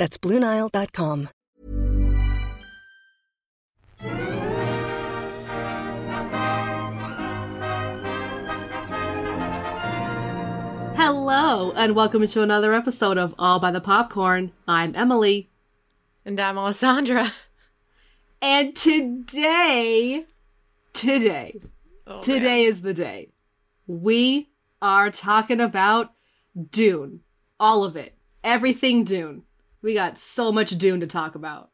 That's BlueNile.com. Hello, and welcome to another episode of All by the Popcorn. I'm Emily. And I'm Alessandra. And today, today, Oh, today is the day. We are talking about Dune. All of it. Everything Dune. We got so much Dune to talk about.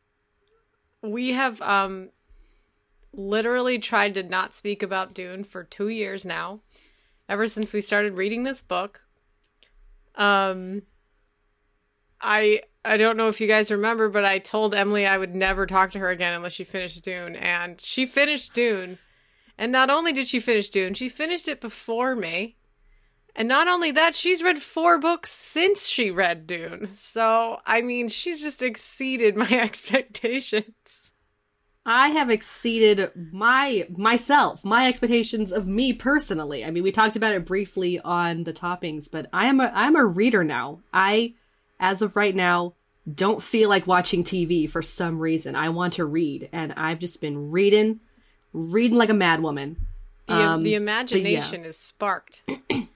we have um literally tried to not speak about Dune for two years now, ever since we started reading this book. Um, I I don't know if you guys remember, but I told Emily I would never talk to her again unless she finished Dune, and she finished Dune. And not only did she finish Dune, she finished it before me. And not only that, she's read four books since she read Dune. So, I mean, she's just exceeded my expectations. I have exceeded my myself, my expectations of me personally. I mean, we talked about it briefly on the toppings, but I am a I'm a reader now. I as of right now don't feel like watching TV for some reason. I want to read and I've just been reading reading like a madwoman. The, Um, the but yeah. imagination is sparked.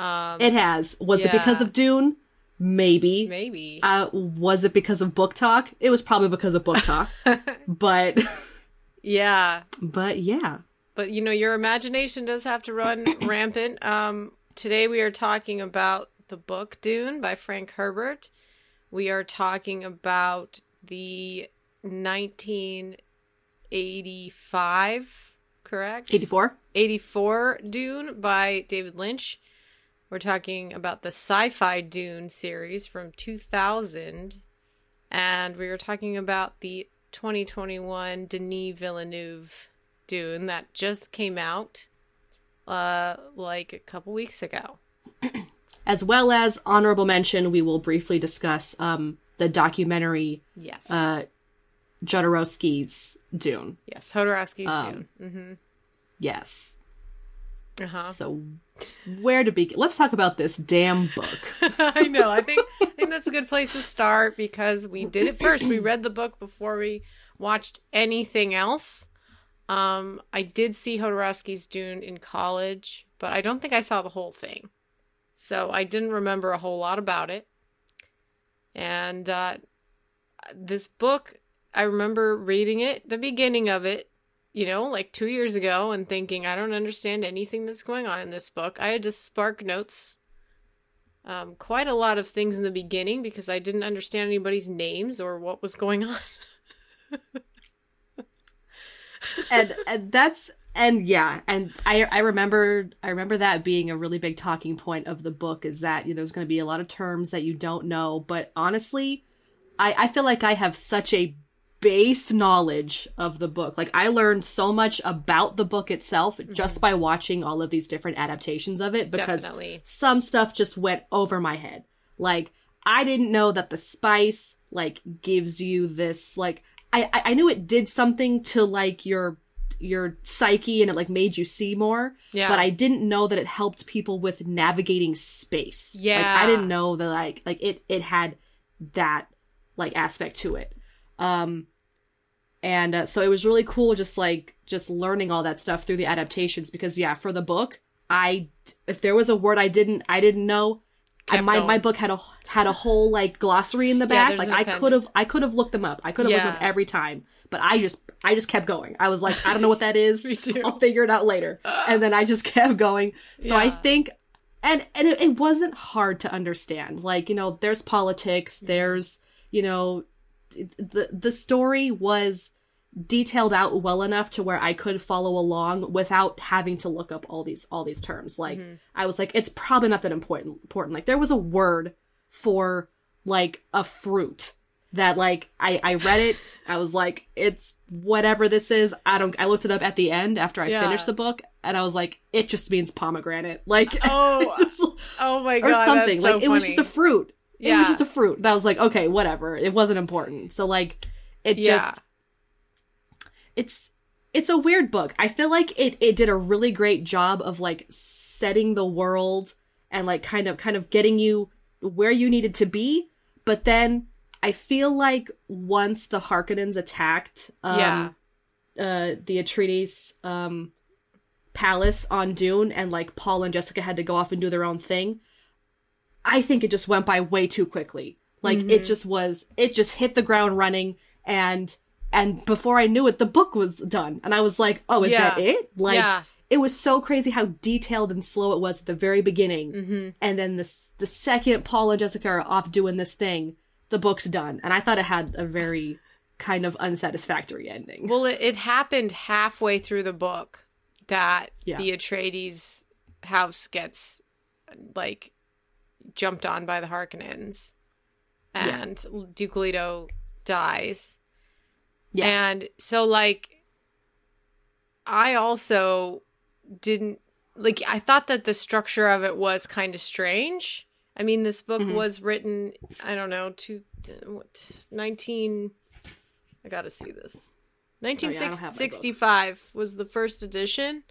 Um, It has. Was it because of Dune? Maybe. maybe. Uh, was it because of book talk? It was probably because of book talk. but yeah. but yeah. But you know, your imagination does have to run rampant. Um, today we are talking about the book Dune by Frank Herbert. We are talking about the 1985, correct? 84? 84 Dune by David Lynch. We're talking about the sci fi Dune series from 2000. And we were talking about the 2021 Denis Villeneuve Dune that just came out uh, like a couple weeks ago. as well as honorable mention we will briefly discuss um the documentary Yes. uh Jodorowsky's Dune. yes. Jodorowsky's um, Dune. Yes. Mm-hmm. Uh huh. So where to begin? Let's talk about this damn book. I know. I think I think that's a good place to start because we did it first. We read the book before we watched anything else. Um, I did see Jodorowsky's Dune in college, but I don't think I saw the whole thing, so I didn't remember a whole lot about it. And uh, this book, I remember reading it, the beginning of it, you know, like two years ago, and thinking I don't understand anything that's going on in this book. I had to spark notes um, quite a lot of things in the beginning because I didn't understand anybody's names or what was going on. and, and that's and yeah, and I I remember I remember that being a really big talking point of the book is that you know, there's going to be a lot of terms that you don't know, but honestly, I I feel like I have such a base knowledge of the book. Like I learned so much about the book itself just by watching all of these different adaptations of it because Definitely. some stuff just went over my head. Like I didn't know that the spice like gives you this like I I I knew it did something to like your your psyche and it like made you see more. Yeah. But I didn't know that it helped people with navigating space. Like Yeah. I didn't know that like like it it had that like aspect to it. Um and uh, so it was really cool just like just learning all that stuff through the adaptations because yeah, for the book, I if there was a word I didn't I didn't know I, my going. my book had a had a whole like glossary in the back. there's like I could have I could have looked them up. I could have looked them up every time, but I just I just kept going. I was like, I don't know what that is. I'll figure it out later. And then I just kept going. So I think and and it, it wasn't hard to understand. Like, you know, there's politics, there's, you know, the the story was detailed out well enough to where I could follow along without having to look up all these all these terms. Like mm-hmm. I was like, it's probably not that important important. Like there was a word for like a fruit. that like I I read it. I was like, it's whatever this is. I don't. I looked it up at the end after I Yeah. finished the book, and I was like, it just means pomegranate. Like Oh, just, Oh my god. or something. so like it was just a funny. Fruit. It was just a fruit. That was like okay, whatever. It wasn't important. So like, it Yeah. just it's it's a weird book. I feel like it it did a really great job of like setting the world and like kind of kind of getting you where you needed to be, but then I feel like once the Harkonnens attacked um yeah. uh the Atreides um palace on Dune and like Paul and Jessica had to go off and do their own thing, I think it just went by way too quickly. Like Mm-hmm. it just was it just hit the ground running and and before I knew it the book was done. And I was like, "Oh, is that it?" Like Yeah. it was so crazy how detailed and slow it was at the very beginning. Mm-hmm. And then the the second Paul and Jessica are off doing this thing, the book's done. And I thought it had a very kind of unsatisfactory ending. Well, it, it happened halfway through the book that Yeah. the Atreides house gets like jumped on by the Harkonnens, Yeah. and Duke Leto dies. Yeah. And so, like, I also didn't like. I thought that the structure of it was kind of strange. I mean, this book Mhm. was written. I don't know, to what nineteen. I gotta see this. Oh, yeah, I don't have my book. 1965 was the first edition.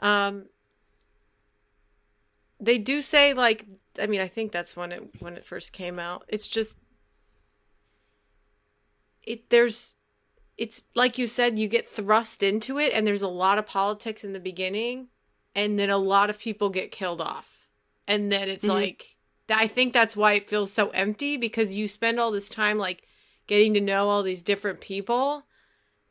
Um, they do say like, I mean, I think that's when it when it first came out. It's just it there's it's like you said you get thrust into it and there's a lot of politics in the beginning and then a lot of people get killed off and then it's Mhm. like i think that's why it feels so empty because you spend all this time like getting to know all these different people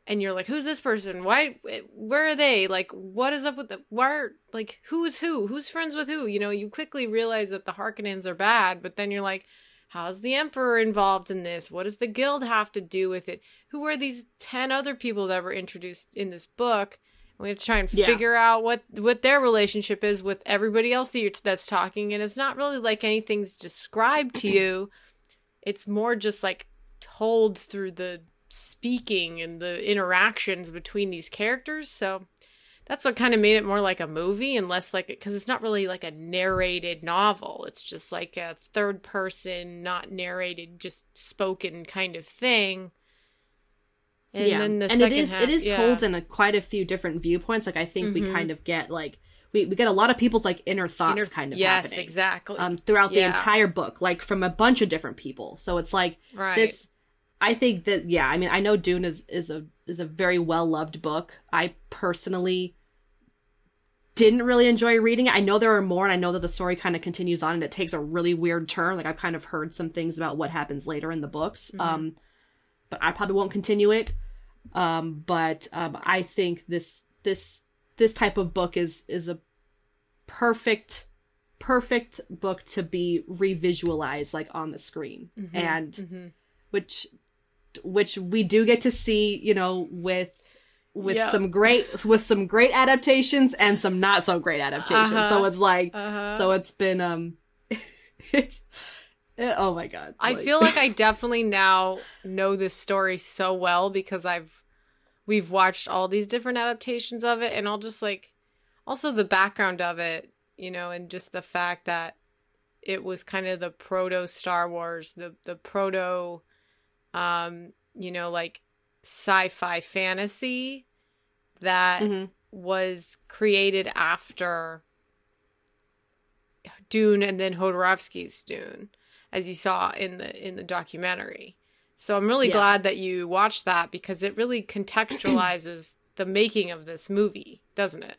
and you're like who's this person? Why where are they? Like what is up with the why are, like who is who? Who's friends with who? You know you quickly realize that the harkonnens are bad but then you're like how's the emperor involved in this? What does the guild have to do with it? Who are these 10 other people that were introduced in this book? And we have to try and Yeah. figure out what what their relationship is with everybody else that you're, that's talking and it's not really like anything's described to you. It's more just like told through the speaking and the interactions between these characters so that's what kind of made it more like a movie and less like because it's not really like a narrated novel it's just like a third person not narrated just spoken kind of thing and yeah. then the and second it is half, it is yeah. told in a, quite a few different viewpoints. Like I think we Mhm. kind of get like we, we get a lot of people's like inner thoughts Inner- kind of yes happening. exactly Um, throughout Yeah. the entire book, like from a bunch of different people. So it's like right this. I think that yeah. I mean, I know Dune is is a is a very well loved book. I personally didn't really enjoy reading it. I know there are more, and I know that the story kind of continues on, and it takes a really weird turn. Like I've kind of heard some things about what happens later in the books. Mm-hmm. Um, but I probably won't continue it. Um, but um, I think this this this type of book is is a perfect perfect book to be revisualized like on the screen Mm-hmm. and which which we do get to see you know with with Yeah. some great with some great adaptations and some not so great adaptations Uh-huh. so it's like uh-huh. so it's been um it's eh, oh my god I like- feel like I definitely now know this story so well because I've we've watched all these different adaptations of it and I'll just like also the background of it, you know, and just the fact that it was kind of the proto Star Wars, the the proto um, you know, like sci-fi fantasy that Mhm. was created after Dune and then Jodorowsky's Dune, as you saw in the in the documentary. So I'm really Yeah. glad that you watched that because it really contextualizes the making of this movie, doesn't it?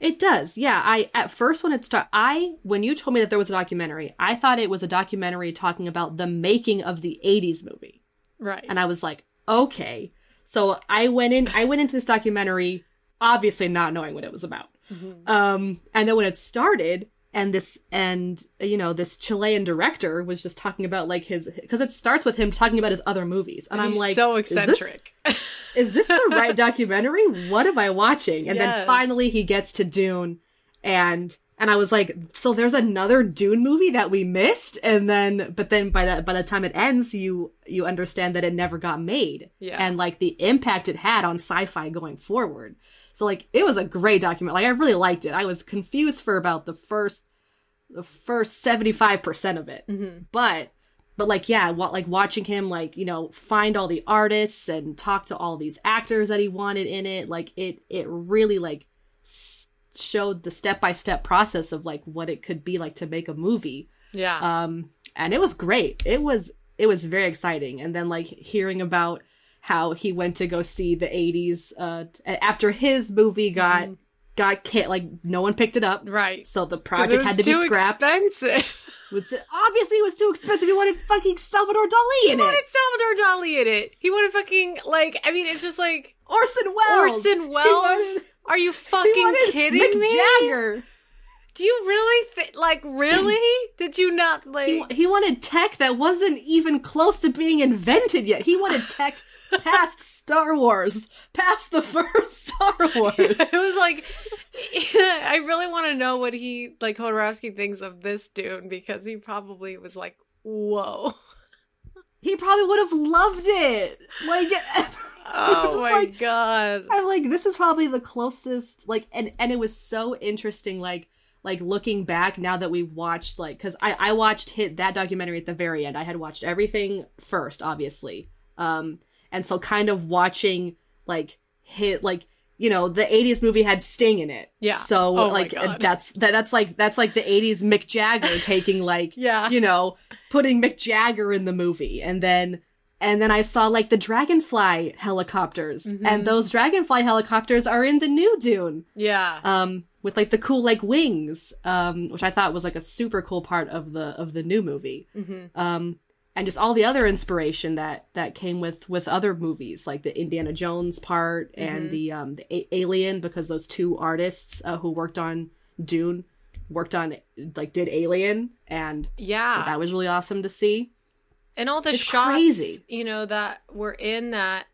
It does. Yeah. I at first when it started, I when you told me that there was a documentary, I thought it was a documentary talking about the making of the '80s movie, Right. and I was like, okay. So I went in. I went into this documentary obviously not knowing what it was about. Um, and then when it started, and this and you know this Chilean director was just talking about like his because it starts with him talking about his other movies, and, I'm like, so is this- eccentric. is this the right documentary? What am I watching? And Yes. then finally he gets to Dune and and I was like, so there's another Dune movie that we missed, and then but then by that by the time it ends, you you understand that it never got made, Yeah. and like the impact it had on sci-fi going forward. So like it was a great document. Like I really liked it. I was confused for about the first the first 75% of it. But but like yeah, what like watching him like, you know, find all the artists and talk to all these actors that he wanted in it, like it it really like showed the step-by-step process of like what it could be like to make a movie Yeah. um and it was great it was it was very exciting and then like hearing about how he went to go see the 80s uh after his movie got got can like no one picked it up right. so the project had to be scrapped Expensive. Which, obviously it was too expensive he wanted fucking salvador dali in it. He wanted Salvador Dali in it. He wanted fucking like. I mean, it's just like orson welles Orson Welles. wanted- Are you fucking kidding Mick me? Jagger. Do you really think? Like, really? Did you not like? He, he wanted tech that wasn't even close to being invented yet. He wanted tech past Star Wars, past the first Star Wars. it was like I really want to know what he like Jodorowsky thinks of this Dune because he probably was like, "Whoa, he probably would have loved it. Like, oh my like- god!" I'm like, this is probably the closest. Like, and and it was so interesting. Like, like looking back now that we've watched, like, because I I watched hit that documentary at the very end. I had watched everything first, obviously. Um, and so kind of watching like hit like you know the 80s movie had sting in it Yeah. so Oh like that's that, that's like that's like the 80s mick jagger taking like Yeah. you know putting mick jagger in the movie and then and then i saw like the dragonfly helicopters Mm-hmm. and those dragonfly helicopters are in the new dune Yeah, um with like the cool like wings um which i thought was like a super cool part of the of the new movie Mm-hmm. um and just all the other inspiration that that came with with other movies like the indiana jones part Mm-hmm. and the um the A- alien because those two artists uh, who worked on dune worked on like did alien and yeah. so that was really awesome to see and all the It's shots crazy. you know that were in that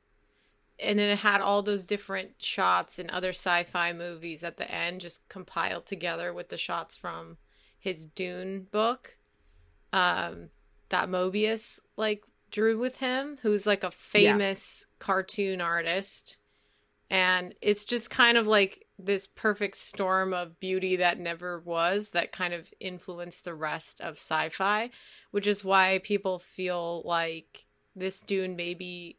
and then it had all those different shots in other sci-fi movies at the end just compiled together with the shots from his dune book um that Moebius like drew with him who's like a famous cartoon artist. And it's just kind of like this perfect storm of beauty that never was that kind of influenced the rest of sci-fi which is why people feel like this dune maybe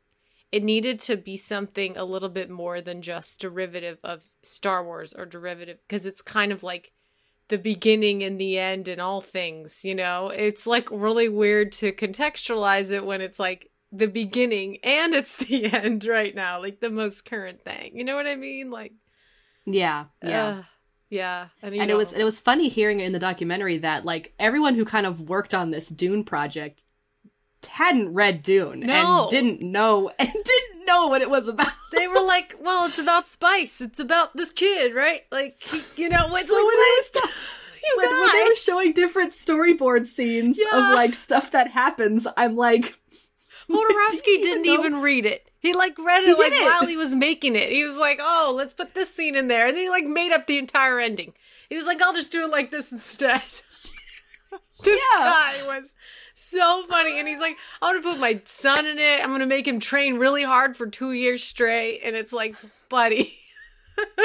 it needed to be something a little bit more than just derivative of star wars or derivative because it's kind of like the beginning and the end and all things you know? It's like really weird to contextualize it when it's like the beginning and it's the end right now like the most current thing. You know what i mean? Like yeah yeah. uh, yeah and, and it was it was funny hearing in the documentary that like everyone who kind of worked on this Dune project hadn't read Dune No. and didn't know and didn't know what it was about. they were like, "Well, it's about spice. It's about this kid, right? Like, you know, it's So like, what? they you when, when they were showing different storyboard scenes Yeah. of like stuff that happens, I'm like, you didn't know? even read it. He like read it He like while he was making it. He was like, "Oh, let's put this scene in there," and then he like made up the entire ending. He was like, "I'll just do it like this instead." This Yeah. guy was so funny, and he's like, "I'm gonna put my son in it. I'm gonna make him train really hard for two years straight," and it's like, buddy.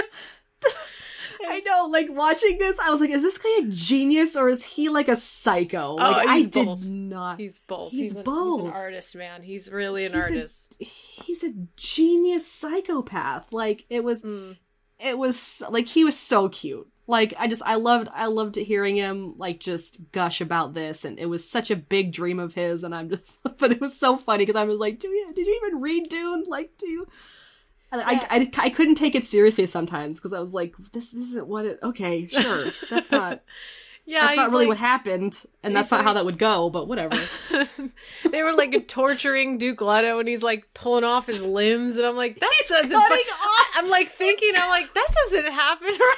I know, like watching this, I was like, is this guy a genius or is he like a psycho? Like Oh, he's I did both. not. He's both. He's He's, a- both. He's an artist, man. He's really an He's a- artist. he's a genius psychopath. Like it was, Mm. it was like he was so cute. Like I just, I loved, I loved hearing him like just gush about this, and it was such a big dream of his. And I'm just, but it was so funny because I was like, do you, did you even read Dune? Like, do you? And I, I, I couldn't take it seriously sometimes because I was like, this isn't what it. Okay, sure, that's not. Yeah, that's not really like- what happened, and that's he's not how that would go. But whatever. they were like torturing Duke Leto, and he's like pulling off his limbs, and I'm like, that doesn't. cutting fu- off- I'm like thinking, I'm like, that doesn't happen, right?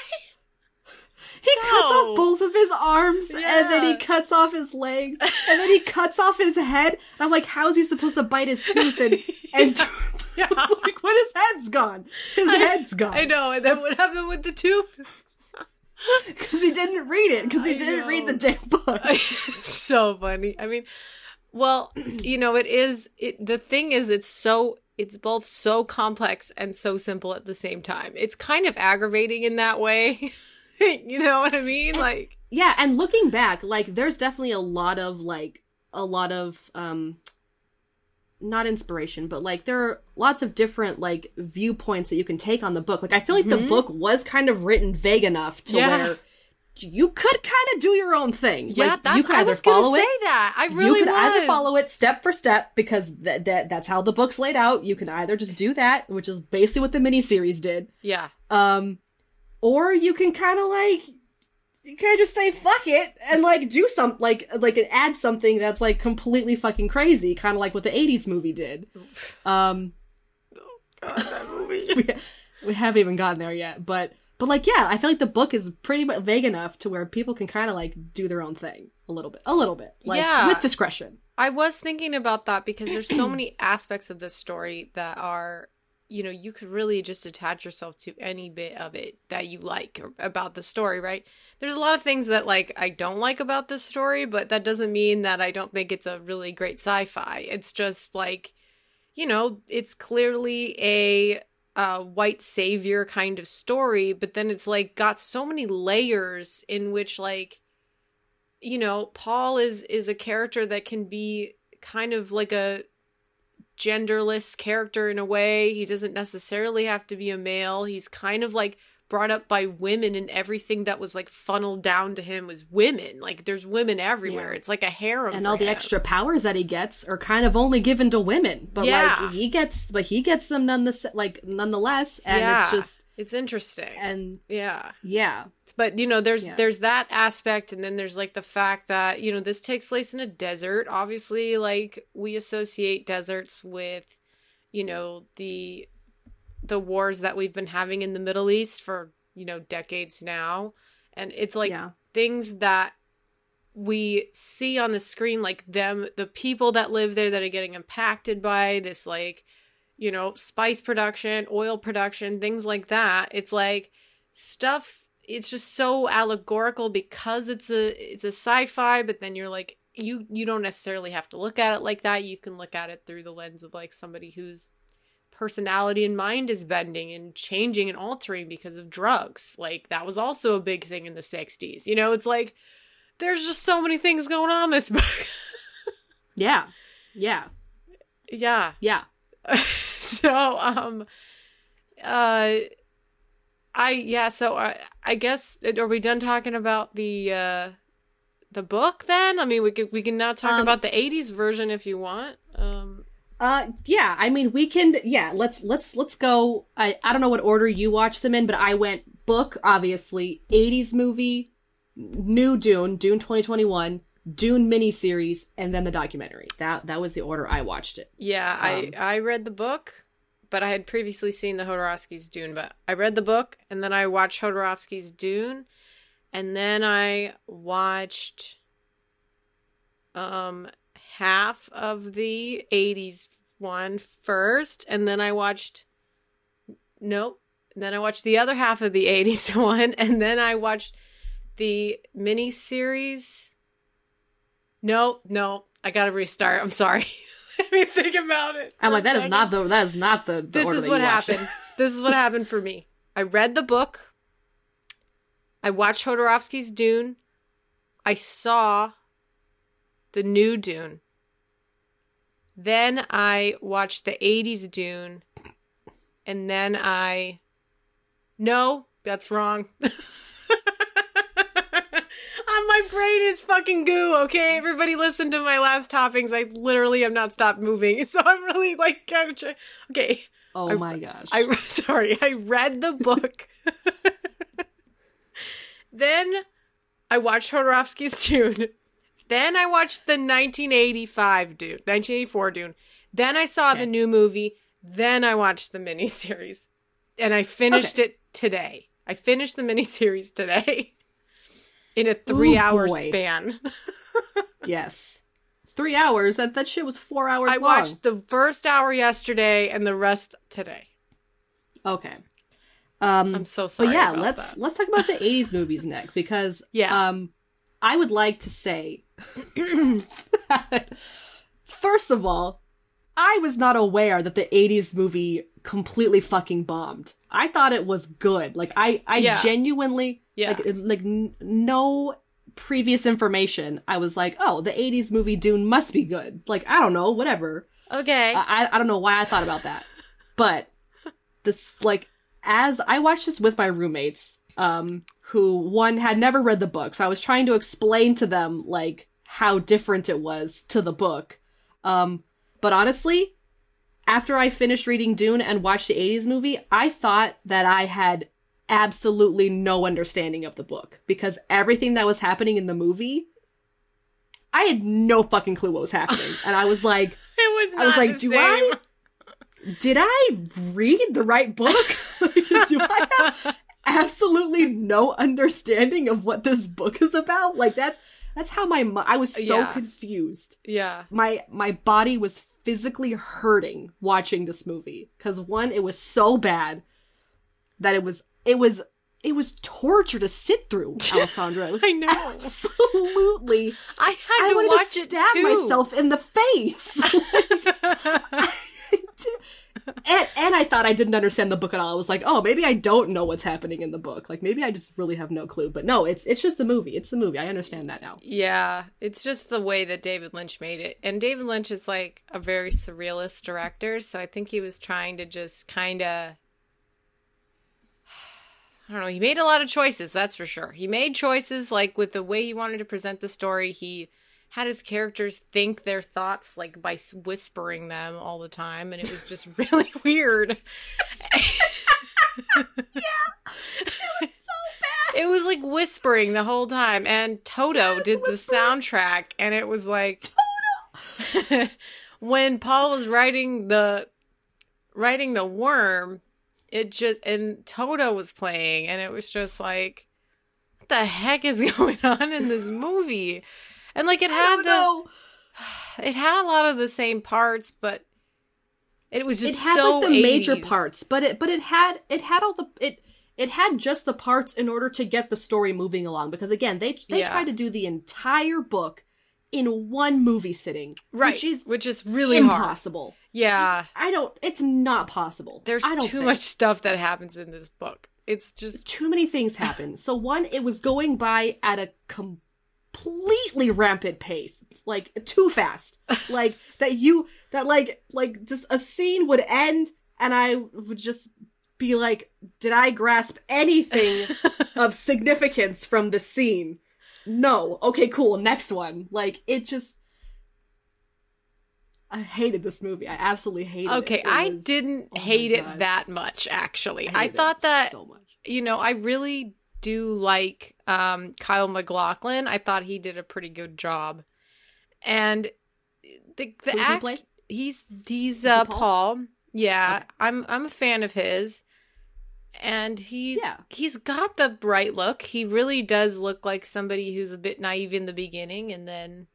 He cuts off both of his arms, and then he cuts off his legs, and then he cuts off his head. And I'm like, how is he supposed to bite his tooth and and Yeah. like when his head's gone? His head's gone. I know. And then what happened with the tooth? because he didn't read it because he I didn't read the damn book. so funny. I mean, well, you know, it is. It the thing is, it's so it's both so complex and so simple at the same time. It's kind of aggravating in that way. you know what I mean? Like, yeah, and looking back, like there's definitely a lot of like a lot of um not inspiration, but like there are lots of different like viewpoints that you can take on the book. Like I feel like the book was kind of written vague enough to Mm-hmm. Yeah. where you could kind of do your own thing. yeah, like, that's you could I either was gonna follow say it that. I really you could either follow it step for step because that that that's how the book's laid out. You can either just do that, which is basically what the miniseries did, Yeah, um, or you can kind of like you kind of just say fuck it and like do some like like add something that's like completely fucking crazy, kind of like what the '80s movie did. Um, God, that movie. we, we haven't even gotten there yet, but but like yeah, I feel like the book is pretty vague enough to where people can kind of like do their own thing a little bit, a little bit, like Yeah. with discretion. I was thinking about that because there's so many aspects of this story that are, you know, you could really just attach yourself to any bit of it that you like about the story, right? There's a lot of things that like I don't like about this story, but that doesn't mean that I don't think it's a really great sci-fi. It's just like, you know, it's clearly a uh, white savior kind of story, but then it's like got so many layers in which like you know paul is is a character that can be kind of like a genderless character in a way. He doesn't necessarily have to be a male. He's kind of like brought up by women and everything that was like funneled down to him was women. Like there's women everywhere. Yeah. it's like a harem and all the extra powers that he gets are kind of only given to women. But Yeah. like he gets but he gets them none the like nonetheless and yeah. it's just it's interesting. And yeah. yeah. But you know there's there's that aspect and then there's like the fact that you know this takes place in a desert. Obviously like we associate deserts with you know the the wars that we've been having in the middle east for you know decades now. And it's like Yeah. things that we see on the screen like them the people that live there that are getting impacted by this like you know spice production oil production things like that. It's like stuff it's just so allegorical because it's a it's a sci-fi but then you're like you you don't necessarily have to look at it like that. You can look at it through the lens of like somebody whose personality and mind is bending and changing and altering because of drugs. Like that was also a big thing in the 60s you know it's like there's just so many things going on in this book. Yeah. Yeah. Yeah. Yeah. So um uh i yeah so i i guess are we done talking about the uh the book then? I mean we could we can now talk Um, about the 80s version if you want. Um uh yeah i mean we can yeah let's let's let's go. I i don't know what order you watched them in but i went book obviously 80s movie new dune dune 2021 dune miniseries and then the documentary. That that was the order i watched it. Yeah Um, i i read the book but i had previously seen the Jodorowsky's dune but i read the book and then i watched Jodorowsky's dune and then i watched um half of the 80s one first and then i watched nope then i watched the other half of the 80s one and then i watched the mini series no no i gotta restart i'm sorry. Let me think about it i'm like that is second. not the that is not the, the this order is what you watched. it. happened. This is what happened for me. I read the book. I watched Jodorowsky's dune. I saw the new dune then i watched the 80s dune and then i no that's wrong Ah, my brain is fucking goo, okay? Everybody listen to my last toppings. I literally have not stopped moving. So I'm really like try- Okay. oh I- my gosh I sorry, I read the book. then I watched Jodorowsky's Dune. Then I watched the 1985 Dune, 1984 Dune. Then I saw Okay. the new movie. Then I watched the miniseries. And I finished it today. I finished the miniseries today in a three hour boy. span. yes three hours that that shit was four hours I long. watched the first hour yesterday and the rest today. Okay. Um, I'm so sorry. but yeah, let's that. let's talk about the '80s movies, Nick, because Yeah. um, I would like to say, first of all, I was not aware that the '80s movie completely fucking bombed. I thought it was good. Like I, I Yeah. genuinely, Yeah. like, like n- no previous information. I was like, oh, the '80s movie Dune must be good. Like I don't know, whatever. Okay. I, I don't know why I thought about that, but this like as I watched this with my roommates, um, who one had never read the book, so I was trying to explain to them like how different it was to the book. Um, but honestly, after I finished reading Dune and watched the '80s movie, I thought that I had absolutely no understanding of the book because everything that was happening in the movie. I had no fucking clue what was happening. And I was like, it was. I was like, do same. I did I read the right book? Like, do I have absolutely no understanding of what this book is about? Like that's that's how my I was so Yeah. confused. Yeah. My my body was physically hurting watching this movie cuz one it was so bad that it was it was it was torture to sit through, Alessandra. It I know. absolutely I had I to wanted watch to it stab too. myself in the face. and, and I thought I didn't understand the book at all. I was like, oh, maybe I don't know what's happening in the book. Like maybe I just really have no clue. But no, it's it's just the movie. It's the movie. I understand that now. Yeah, it's just the way that David Lynch made it. And David Lynch is like a very surrealist director, so I think he was trying to just kind of I don't know, he made a lot of choices, that's for sure. He made choices like with the way he wanted to present the story. He had his characters think their thoughts like by whispering them all the time and it was just really weird. Yeah, it was so bad. It was like whispering the whole time. And Toto did the soundtrack, and it was like Toto. when Paul was writing the writing the worm, it just and Toto was playing, and it was just like, what the heck is going on in this movie? And like it had the it had a lot of the same parts, but it was just it had so like the major parts, but it but it had it had all the it it had just the parts in order to get the story moving along because again they they Yeah. tried to do the entire book in one movie sitting, right? Which is which is really hard. impossible. Yeah. I don't. It's not possible. There's too think. much stuff that happens in this book. It's just Too many things happen. so one, it was going by at a completely rampant pace, It's like too fast. like that you that like like just a scene would end and I would just be like, did I grasp anything of significance from the scene? No. Okay, cool. Next one. Like it just. I hated this movie. I absolutely hated it. okay. I was- didn't oh hate it that much actually. I I, thought that so much. you know I really do like um, Kyle MacLachlan. I thought he did a pretty good job, and the the Who did he act play? he's he's uh, Paul? Paul. Yeah, Okay. I'm I'm a fan of his. And he's Yeah. he's got the bright look. He really does look like somebody who's a bit naive in the beginning and then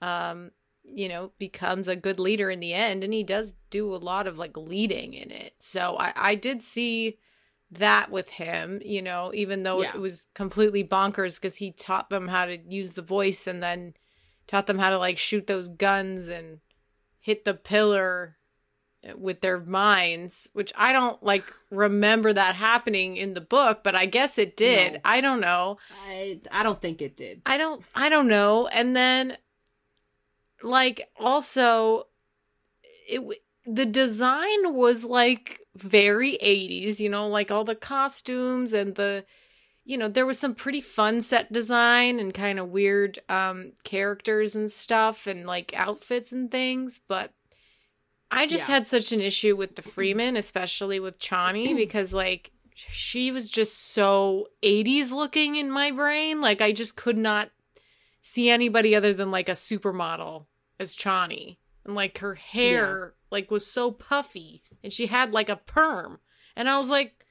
um you know becomes a good leader in the end and he does do a lot of like leading in it. So I I did see that with him, you know, even though Yeah. it was completely bonkers because he taught them how to use the voice and then taught them how to like shoot those guns and hit the pillar eh, with their minds, which I don't like remember that happening in the book, but I guess it did. No. I don't know. I I don't think it did. I don't I don't know. And then like also it the design was like very 80s, you know, like all the costumes and the you know, there was some pretty fun set design and kind of weird um characters and stuff and like outfits and things, but I just Yeah. had such an issue with the Fremen, especially with Chani, because like she was just so 80s looking in my brain. Like I just could not see anybody other than like a supermodel as Chani. And like her hair like was so puffy and she had like a perm. And I was like,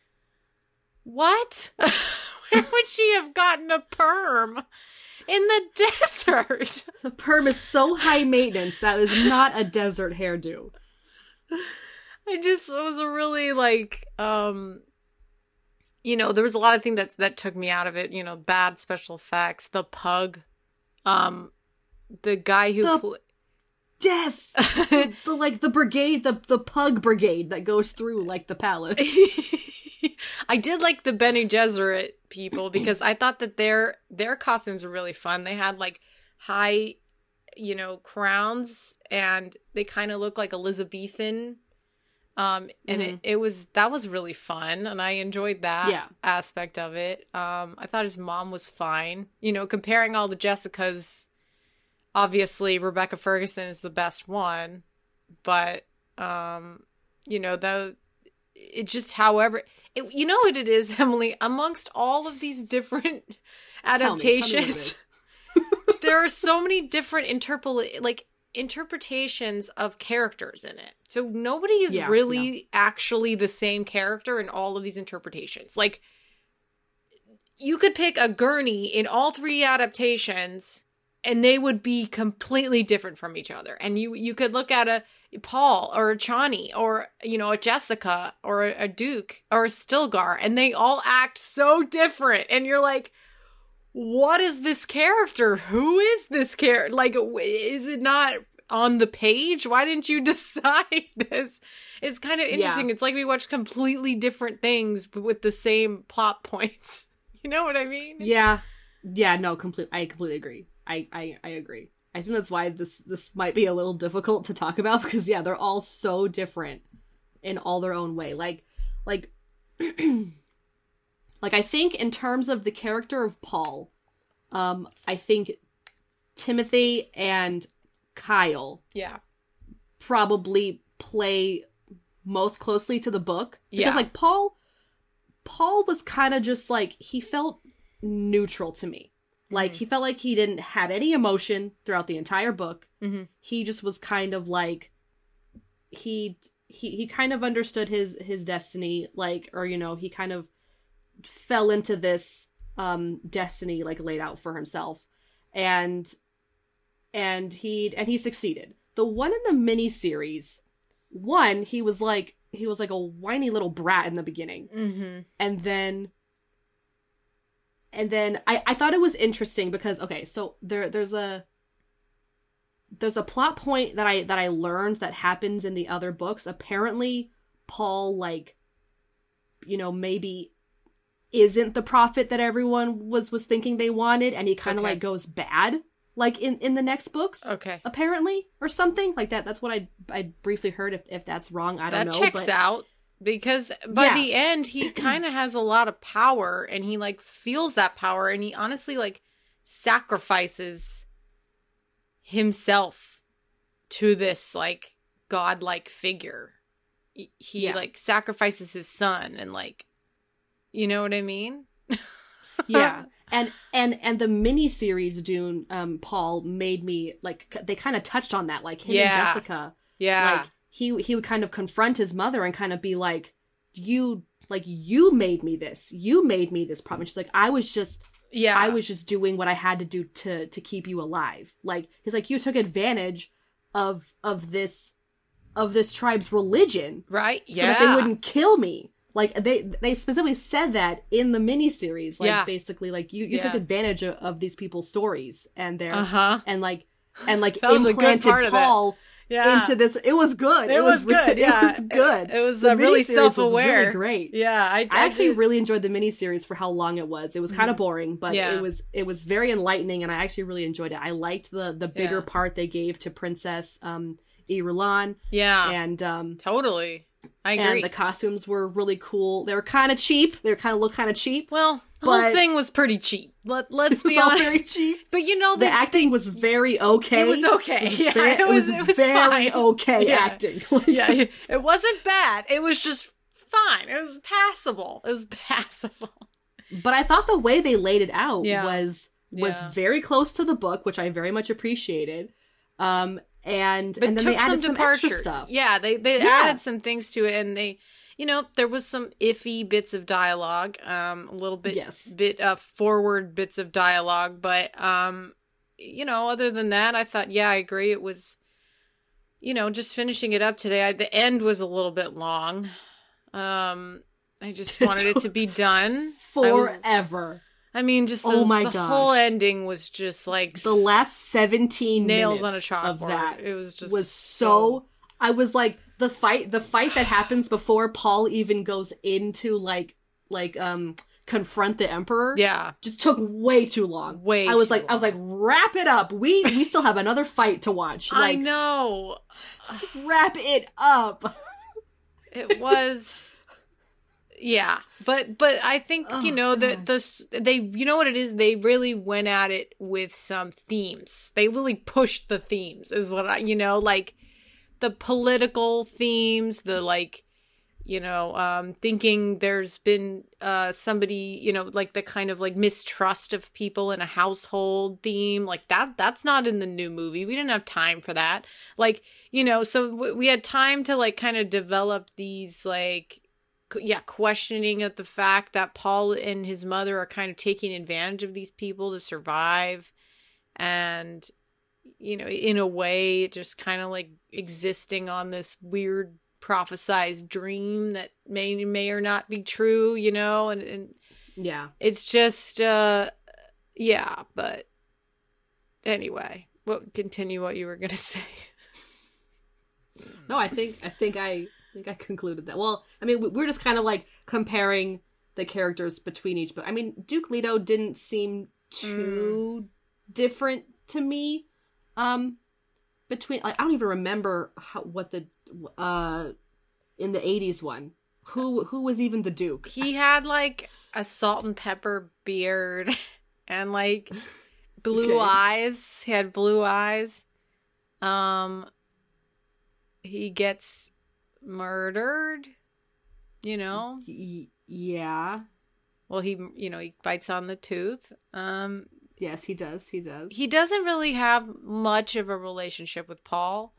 what? Where would she have gotten a perm? In the desert. The perm is so high maintenance that is not a desert hairdo. I just it was a really like um you know, there was a lot of things that that took me out of it. You know, bad special effects, the pug, um, the guy who. The- pl- Yes, the, the like the brigade, the the pug brigade that goes through like the palace. I did like the Bene Gesserit people because I thought that their their costumes were really fun. They had like high, you know, crowns and they kind of look like Elizabethan. Um, and it, it was that was really fun, and I enjoyed that Yeah. aspect of it. Um, I thought his mom was fine. You know, comparing all the Jessicas, obviously Rebecca Ferguson is the best one, but um, you know, though it just however it, you know what it is emily? Amongst all of these different Tell me- tell me adaptations there are so many different interpol like interpretations of characters in it. So nobody is Yeah, really actually the same character in all of these interpretations. Like you could pick a gurney in all three adaptations and they would be completely different from each other. And you you could look at a paul or a chani or you know a jessica or a, a duke or a stilgar and they all act so different. And you're like what is this character? Who is this character like is it not on the page? Why didn't you decide this? It's kind of interesting. It's like we watch completely different things but with the same plot points. You know what i mean? Yeah, yeah, no, complete. I completely agree. I, I I agree. I think that's why this this might be a little difficult to talk about because yeah, they're all so different in all their own way. Like like like I think in terms of the character of Paul, um, I think Timothy and Kyle yeah probably play most closely to the book because Yeah. like Paul Paul was kind of just like he felt neutral to me. Like he felt like he didn't have any emotion throughout the entire book. Mhm. He just was kind of like he he he kind of understood his his destiny like or you know, he kind of fell into this um destiny like laid out for himself. And and he and he succeeded. The one in the mini series, one he was like he was like a whiny little brat in the beginning, mm-hmm and then and then I I thought it was interesting because okay, so there there's a there's a plot point that I that I learned that happens in the other books. Apparently, Paul like you know maybe isn't the prophet that everyone was was thinking they wanted and he kind of Okay. like goes bad like in in the next books okay apparently or something like that that's what i i briefly heard if if that's wrong i don't that know checks but out because by Yeah. the end he kind of has a lot of power and he like feels that power and he honestly like sacrifices himself to this like godlike figure he Yeah. like sacrifices his son and like you know what i mean yeah and and and the mini series dune um paul made me like they kind of touched on that like him Yeah. and jessica yeah like he he would kind of confront his mother and kind of be like you like you made me this you made me this problem she's like i was just yeah i was just doing what i had to do to to keep you alive like he's like you took advantage of of this of this tribe's religion right Yeah, so that they wouldn't kill me. Like they they specifically said that in the miniseries. Like Yeah. basically, like you you took advantage of, of these people's stories and their uh-huh and like and like That was a good implanted. Paul yeah into this. It was good. It was really- good, yeah. it was good. It- it was, uh, really was self-aware. really great. yeah i, I actually did- really enjoyed the miniseries for how long it was. It was kind of boring, but Mm-hmm. Yeah. it was it was very enlightening, and I actually really enjoyed it. I liked the the bigger Yeah. part they gave to Princess um Irulan, yeah and um totally i agree and the costumes were really cool. They were kind of cheap. They were kind of look kind of cheap. Well, the whole thing was pretty cheap. Let Let's It be honest. very cheap. But you know The the acting was very okay. It was okay. Yeah, Very- it was. It was very fine. okay Yeah. acting. Like, Yeah, it wasn't bad. It was just fine. It was passable. It was passable. But I thought the way they laid it out Yeah. was was very close to the book, which I very much appreciated. Um, and But and then took they added some some, extra departure. stuff. Yeah, they they added some things to it, and they, you know, there was some iffy bits of dialogue, um, a little bit, Yes. bit uh, forward bits of dialogue, but um, you know, other than that, I thought, yeah, I agree. It was, you know, just finishing it up today. I, the end was a little bit long, um, I just wanted it to be done I was- forever. I mean, just the, Oh my the gosh. whole ending was just like The last 17 nails on a chalkboard. of that it was just was so I was like the fight the fight that happens before Paul even goes into like like um confront the emperor. yeah. Just took way too long. Way I was like I was like wrap it up. We we still have another fight to watch. I know wrap it up. it was. Yeah, but but I think you Oh, know the gosh. the they you know what it is they really went at it with some themes. They really pushed the themes is what I you know like the political themes, the like you know um thinking there's been uh somebody you know like the kind of like mistrust of people in a household theme like that that's not in the new movie. We didn't have time for that. Like you know so w- we had time to like kind of develop these like yeah questioning of the fact that paul and his mother are kind of taking advantage of these people to survive. And you know in a way just kind of like existing on this weird prophesized dream that may may or not be true you know and, and Yeah. it's just uh yeah but anyway what continue what you were gonna say No, I think I think I, I think I concluded that. Well, I mean, we- we're just kind of like comparing the characters between each. book. I mean, Duke Leto didn't seem too different to me. Um, between like I don't even remember how what the uh in the '80s one who who was even the Duke. he had like a salt and pepper beard and like blue Okay. eyes he had blue eyes um he gets murdered you know yeah. well he you know he bites on the tooth um Yes, he does. He does. he doesn't really have much of a relationship with Paul.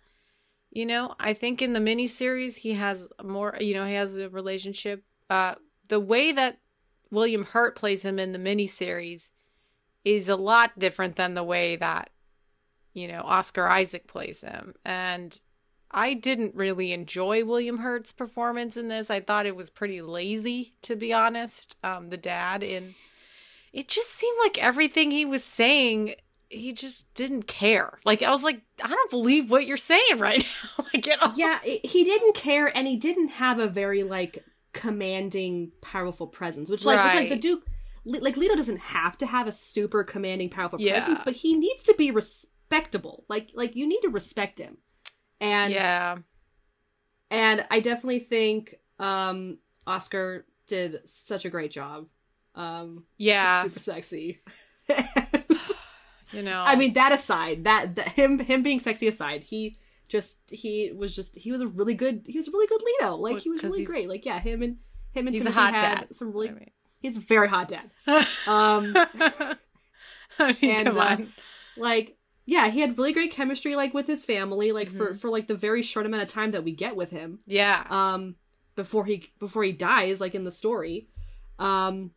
You know, I think in the miniseries he has more. You know, he has a relationship. Uh, the way that William Hurt plays him in the miniseries is a lot different than the way that you know Oscar Isaac plays him, and I didn't really enjoy William Hurt's performance in this. I thought it was pretty lazy, to be honest. Um, the dad in it just seemed like everything he was saying he just didn't care. Like i was like i don't believe what you're saying right now like at all. yeah he didn't care and he didn't have a very like commanding powerful presence which like, which, like the duke like leto doesn't have to have a super commanding powerful Yeah. presence but he needs to be respectable. Like like you need to respect him. And yeah. and i definitely think um oscar did such a great job um yeah super sexy and, you know I mean, that aside, that, that him him being sexy aside, he just he was just he was a really good he was a really good Leto. Like he was really great. Like yeah, him and him and he's a hot had dad some really I mean. he's a very hot dad. Um, I mean, and come uh, on like yeah, he had really great chemistry like with his family. Like Mm-hmm. for for like the very short amount of time that we get with him. yeah Um, before he before he dies, like in the story. Um,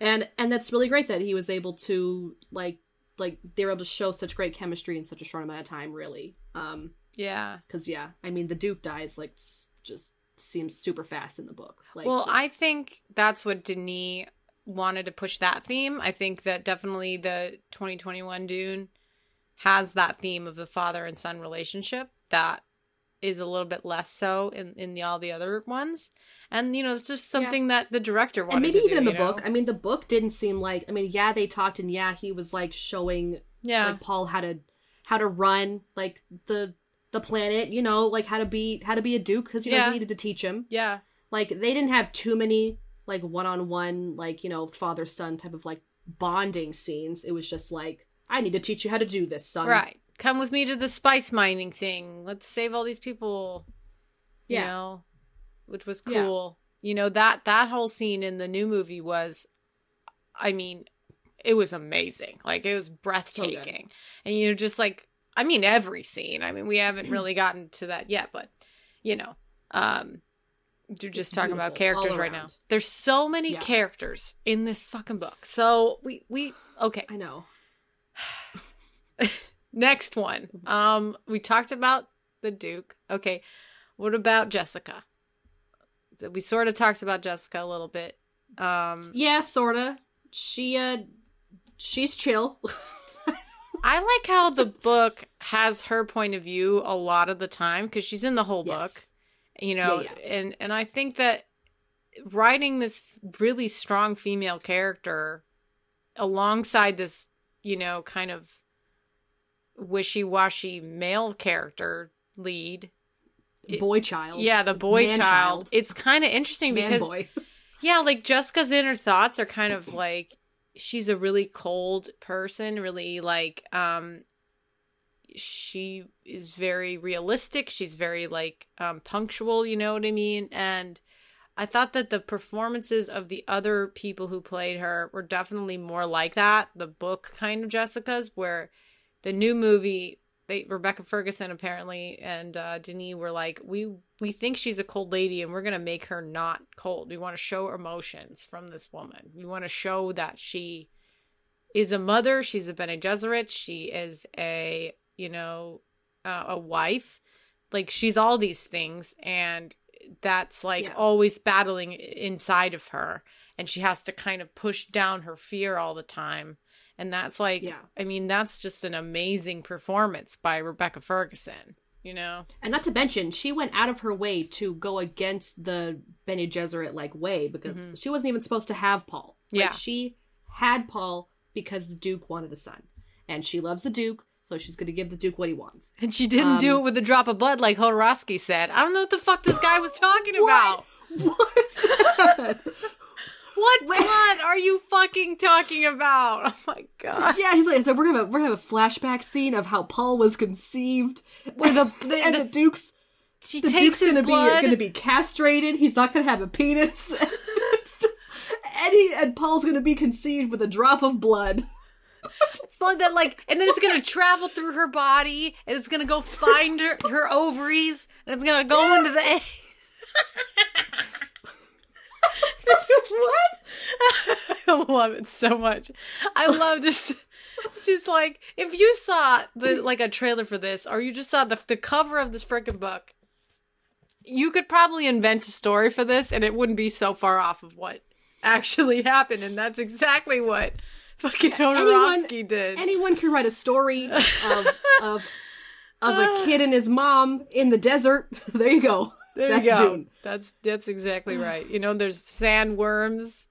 and and that's really great that he was able to like like they were able to show such great chemistry in such a short amount of time. Really. Um. yeah because yeah i mean the duke dies like just seems super fast in the book like well just- i think that's what denis wanted to push that theme i think that definitely the 2021 dune has that theme of the father and son relationship that is a little bit less so in in the, all the other ones and you know it's just something that the director wanted and maybe even do, in the you know? book i mean the book didn't seem like i mean yeah they talked and yeah he was like showing yeah. like paul how to how to run like the the planet you know like how to be how to be a duke because you know Yeah. he needed to teach him. Yeah. Like they didn't have too many like one-on-one like you know father son type of like bonding scenes. It was just like i need to teach you how to do this son. Right. Come with me to the spice mining thing. Let's save all these people. You Yeah. know which was Yeah. cool. You know that that whole scene in the new movie was i mean it was amazing. Like it was breathtaking. And you know just like i mean every scene. I mean we haven't really gotten to that yet but you know um you're just It's talking about characters right now. there's so many Yeah. characters in this fucking book. So we we okay. I know. Next one. Um, we talked about the Duke. Okay, what about Jessica? We sort of talked about Jessica a little bit. Um, Yeah, sorta. She uh, she's chill. I like how the book has her point of view a lot of the time because she's in the whole book, you know, Yeah, and and I think that writing this really strong female character alongside this, you know, kind of wishy-washy male character lead, boy child. yeah, the boy child, child. it's kind of interesting Man because boy. yeah, like Jessica's inner thoughts are kind of like she's a really cold person, really like um she is very realistic, she's very like um punctual, you know what I mean? And I thought that the performances of the other people who played her were definitely more like that, the book kind of Jessica's where the new movie they Rebecca Ferguson apparently and uh Denis were like we we think she's a cold lady and we're going to make her not cold. We want to show emotions from this woman. We want to show that she is a mother, she's a Bene Gesserit, she is a, you know, uh, a wife. Like she's all these things and that's like Yeah. always battling inside of her and she has to kind of push down her fear all the time. And that's like Yeah. I mean that's just an amazing performance by Rebecca Ferguson, you know. And not to mention, she went out of her way to go against the Bene Gesserit like way because Mhm. she wasn't even supposed to have Paul. Like, Yeah. she had Paul because the Duke wanted a son, and she loves the Duke, so she's going to give the Duke what he wants. And she didn't do Um, it with a drop of blood like Jodorowsky said. I don't know what the fuck this guy was talking about. What is that? What blood are you fucking talking about? Oh my god. yeah, he's like, so we're gonna have a, we're gonna have a flashback scene of how Paul was conceived, Where the, the, and the, the- Duke's she the takes Duke's his gonna blood. be gonna be castrated. He's not gonna have a penis. it's just, and he and Paul's gonna be conceived with a drop of blood. blood that like and then it's gonna travel through her body and it's gonna go find her her ovaries and it's gonna go into the egg. what? I love it so much. I love just just like if you saw the like a trailer for this or you just saw the the cover of this freaking book, you could probably invent a story for this and it wouldn't be so far off of what actually happened and that's exactly what fucking Anyone- Jodorowsky did. Anyone can write a story of of of a kid and his mom in the desert. There you go. There That's you go. Dune. That's that's exactly right. You know, there's sandworms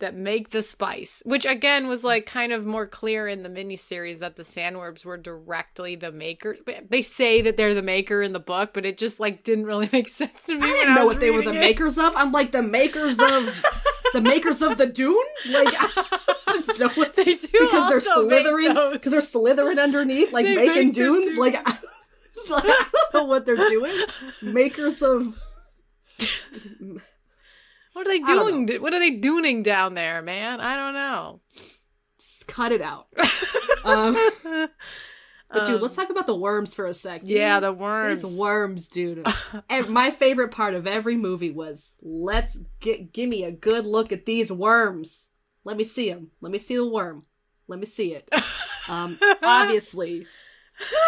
that make the spice, which again was like kind of more clear in the miniseries that the sandworms were directly the makers. They say that they're the maker in the book, but it just like didn't really make sense to me. I when didn't know was what they were the it. makers of. I'm like the makers of the makers of the Dune. Like I don't know what They do because they're slithering because they're slithering underneath like They making dunes. dunes. Like, I, like I don't know what they're doing. Makers of What are they doing? What are they doing down there, man? I don't know. Just cut it out. Um, but dude, Um, let's talk about the worms for a sec. Yeah, These- the worms. These worms, dude. and my favorite part of every movie was let's get give me a good look at these worms. Let me see them. Let me see the worm. Let me see it. Um, obviously,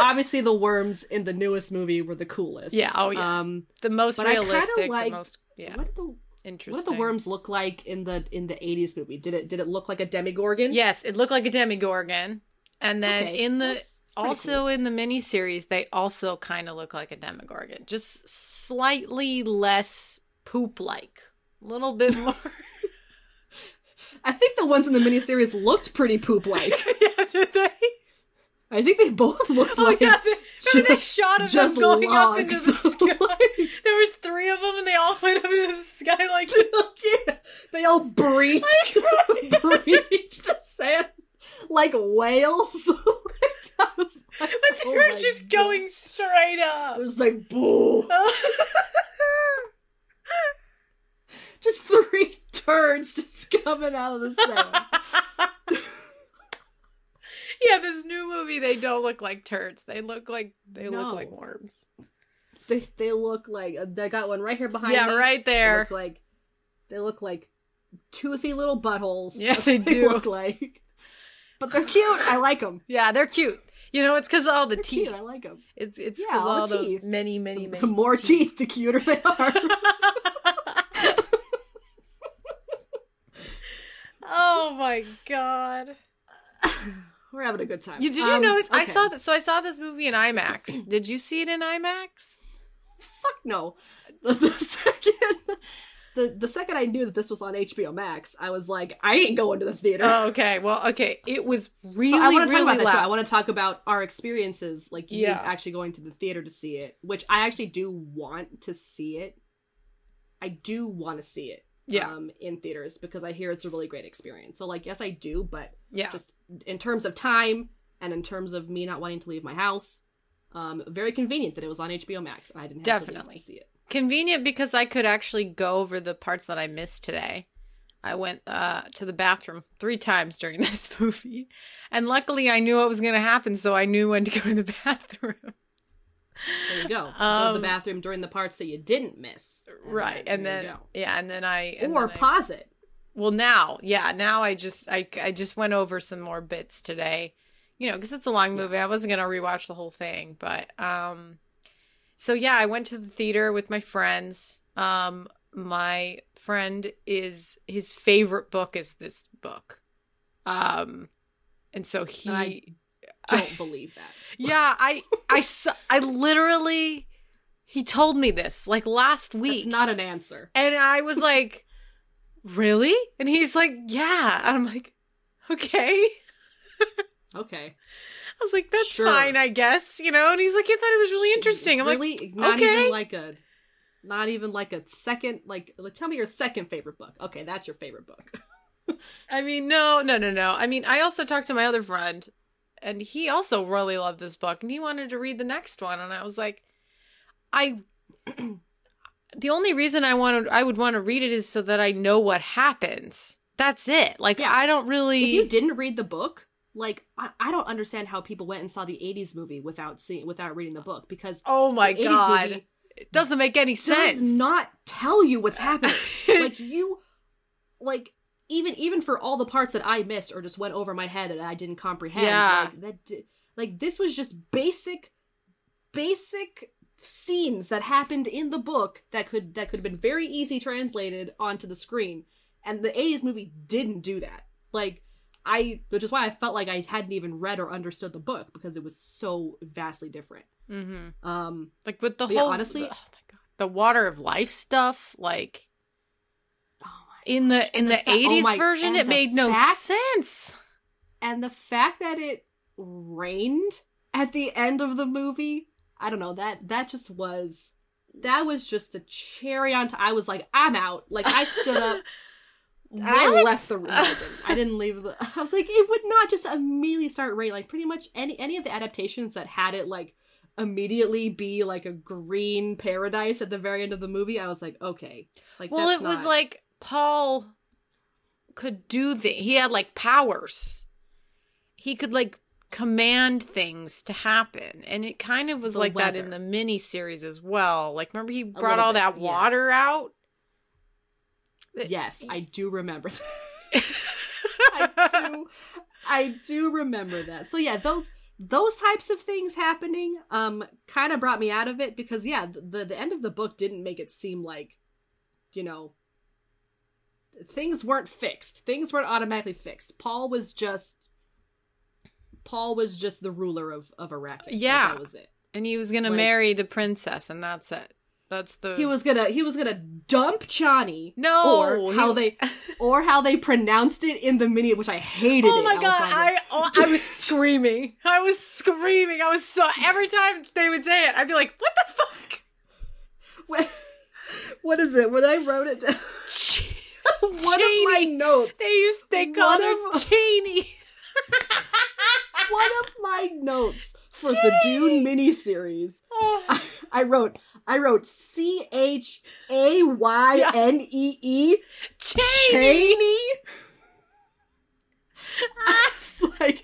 obviously the worms in the newest movie were the coolest. Yeah, oh, yeah. Um, the most But I kinda realistic, liked- the most yeah, what the interesting. what did the worms look like in the in the eighties movie? Did it did it look like a Demogorgon? Yes, it looked like a Demogorgon. And then Okay, in the also cool. in the miniseries, they also kind of look like a Demogorgon, just slightly less poop like, a little bit more. I think the ones in the miniseries looked pretty poop like. yeah, did they? I think they both looked Oh like yeah, they, they shot of just them going up into the logs. sky. there was three of them, and they all went up into the sky like. yeah, they all breached, breached the sand like whales. like, was like, But they oh were just God. going straight up. It was like boo, just three turds just coming out of the sand yeah, this new movie, they don't look like turds. They look like they no. look like worms. They they look like uh, they got one right here behind. Yeah, me. right there. They like they look like toothy little buttholes. Yeah, they, they do look like. But they're cute. I like them. Yeah, they're cute. You know, it's because all the they're teeth. Cute. I like them. It's it's because yeah, all, all those teeth. many, many, many. The more teeth, teeth the cuter they are. oh my god. We're having a good time. You, did you Um, notice? I saw that. So I saw this movie in IMAX. did you see it in IMAX? Fuck no. The, the second, the the second I knew that this was on HBO Max, I was like, I ain't going to the theater. Oh, okay. Well, okay. It was really, so I want to really talk about that too. I want to talk about our experiences, like you Yeah. actually going to the theater to see it, which I actually do want to see it. I do want to see it, Yeah. um, in theaters because I hear it's a really great experience. So, like, yes, I do, but yeah. just in terms of time and in terms of me not wanting to leave my house, um, very convenient that it was on HBO Max and I didn't have to Definitely. leave to see it. Convenient because I could actually go over the parts that I missed today. I went uh, to the bathroom three times during this movie. And luckily, I knew what was going to happen, so I knew when to go to the bathroom. There you go. go to Um, the bathroom during the parts that you didn't miss. right. And then, yeah, and then I. and or then I- pause it. Well, now, yeah, now I just I I just went over some more bits today, you know, because it's a long movie. I wasn't gonna rewatch the whole thing, but um, so yeah, I went to the theater with my friends. Um, my friend is his favorite book is this book, um, and so he, And I Don't believe that. yeah, I I I literally he told me this like last week, It's not an answer. and I was like, really? And he's like, yeah. And I'm like, okay. Okay. I was like, that's Sure. fine, I guess, you know? And he's like, I thought it was really interesting. I'm like, not okay. even like a not even like a second like like, tell me your second favorite book. Okay, that's your favorite book. I mean, no, no, no, no. I mean, I also talked to my other friend, and he also really loved this book, and he wanted to read the next one. And I was like, I. the only reason I wanted, I would want to read it is so that I know what happens. That's it. Like, Yeah. I don't really. if you didn't read the book, like I, I don't understand how people went and saw the 80s movie without seeing without reading the book because oh my the 80s god, it doesn't make any sense. does not tell you what's happening. like you like even even for all the parts that I missed or just went over my head that I didn't comprehend. Yeah. Like that di- like this was just basic basic scenes that happened in the book that could that could have been very easy translated onto the screen. And the 80s movie didn't do that. Like I which is why I felt like I hadn't even read or understood the book because it was so vastly different. mm-hmm. Um Like with the But yeah, whole, honestly- oh my god, the water of life stuff. Like in the in the the fa- oh version, it made no fact- sense. and the fact that it rained at the end of the movie i don't know that that just was that was just the cherry on top i was like i'm out. Like i stood up i left the room I didn't, I didn't leave the i was like it would not just immediately start raining. Like pretty much any any of the adaptations that had it like immediately be like a green paradise at the very end of the movie i was like okay. Like well, it was not- like Paul could do the he had like powers. He could like command things to happen, and it kind of was The like that in the mini series as well. Like, remember he brought all bit, that yes. water out. yes i do remember that I do I do remember that. So yeah, those those types of things happening um kind of brought me out of it because yeah, the the end of the book didn't make it seem like you know things weren't fixed. Things weren't automatically fixed. Paul was just Paul was just the ruler of of. Like, Yeah. that was it. and he was gonna Like- marry the princess, and that's it. That's the He was gonna he was gonna dump Chani. No, or how he- they or how they pronounced it in the mini, which I hated. Oh it. my was god! like, I oh, I was screaming. I was screaming. I was so every time they would say it, I'd be like, "What the fuck?" What, what is it? When I wrote it down, one of my notes, They used they called her of- Cheney. one of my notes for the Dune miniseries, Oh, I, I wrote, I wrote C H A Y N E E Cheney. Ah. It's like,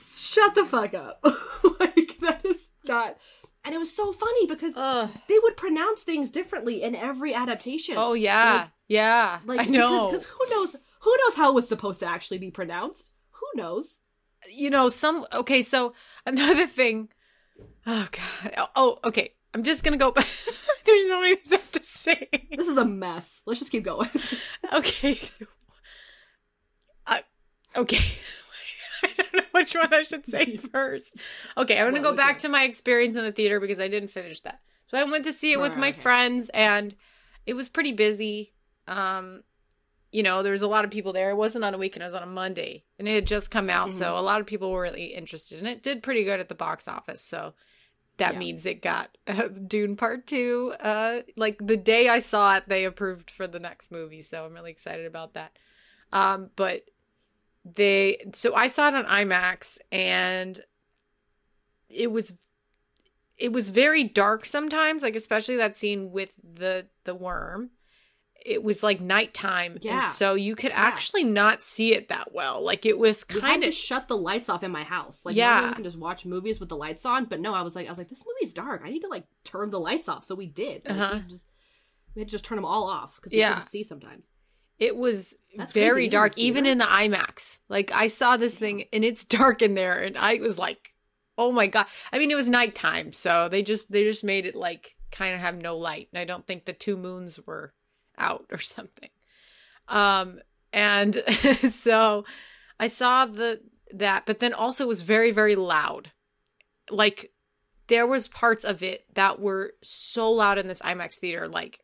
shut the fuck up. like that is not. And it was so funny because Ugh. they would pronounce things differently in every adaptation. Oh yeah, Like- yeah. Like I know. because who knows who knows how it was supposed to actually be pronounced? Who knows? you know some. Okay, so another thing. Oh god. Oh, Oh, okay. I'm just gonna go. There's so many I have to say. This is a mess. Let's just keep going. okay. Uh, Okay. I don't know which one I should say first. Okay, I'm going to go back okay. to my experience in the theater because I didn't finish that. So I went to see it with Right, my okay. friends and it was pretty busy. Um you know, there was a lot of people there. It wasn't on a weekend, it was on a Monday. And it had just come out, so Mhm. a lot of people were really interested and it did pretty good at the box office. So that Yeah. means it got uh, Dune Part 2 uh like the day I saw it they approved for the next movie. So I'm really excited about that. Um but they so I saw it on IMAX and it was it was very dark sometimes, like especially that scene with the the worm. It was like nighttime, Yeah. and so you could actually not see it that well. Like it was kind of shut the lights off in my house. Like, Yeah. we can just watch movies with the lights on, but no, I was like, I was like, this movie's dark. I need to like turn the lights off. So we did. Like, Uh-huh. we just we had to just turn them all off because we Yeah. couldn't see sometimes. It was That's very dark, even in the IMAX. Like I saw this thing and it's dark in there, and I was like, oh my god. I mean, it was nighttime, so they just they just made it like kind of have no light, and I don't think the two moons were out or something. Um, and so I saw the that, but then also it was very very loud. Like there was parts of it that were so loud in this IMAX theater, like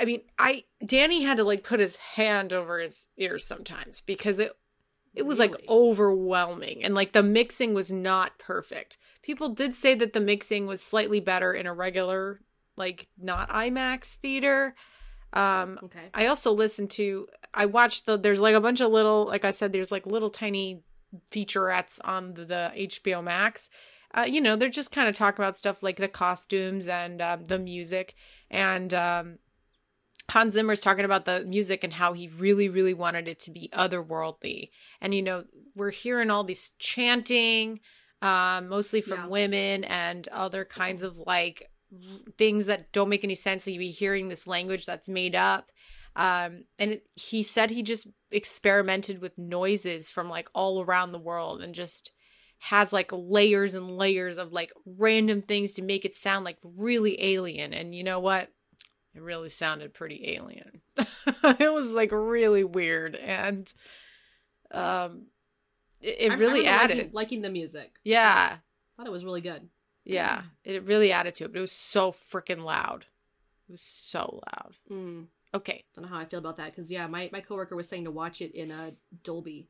I mean, I Danny had to like put his hand over his ears sometimes because it it was like Really? overwhelming and like the mixing was not perfect. People did say that the mixing was slightly better in a regular like not IMAX theater. Um Okay. I also listened to I watched the there's like a bunch of little like I said there's like little tiny featurettes on the, the HBO Max. Uh, you know, they're just kind of talking about stuff like the costumes and um, the music and um Hans Zimmer's talking about the music and how he really, really wanted it to be otherworldly. And, you know, we're hearing all these chanting, um, mostly from Yeah. women and other kinds of like things that don't make any sense. So you be hearing this language that's made up. Um, and it, he said he just experimented with noises from like all around the world and just has like layers and layers of like random things to make it sound like really alien. And you know what? It really sounded pretty alien. it was like really weird and um it, it I- I really added. liking, liking the music. yeah. thought it was really good. Yeah. It really added to it, but it was so freaking loud. It was so loud. Mm, Okay. don't know how I feel about that because yeah, my my coworker was saying to watch it in a Dolby.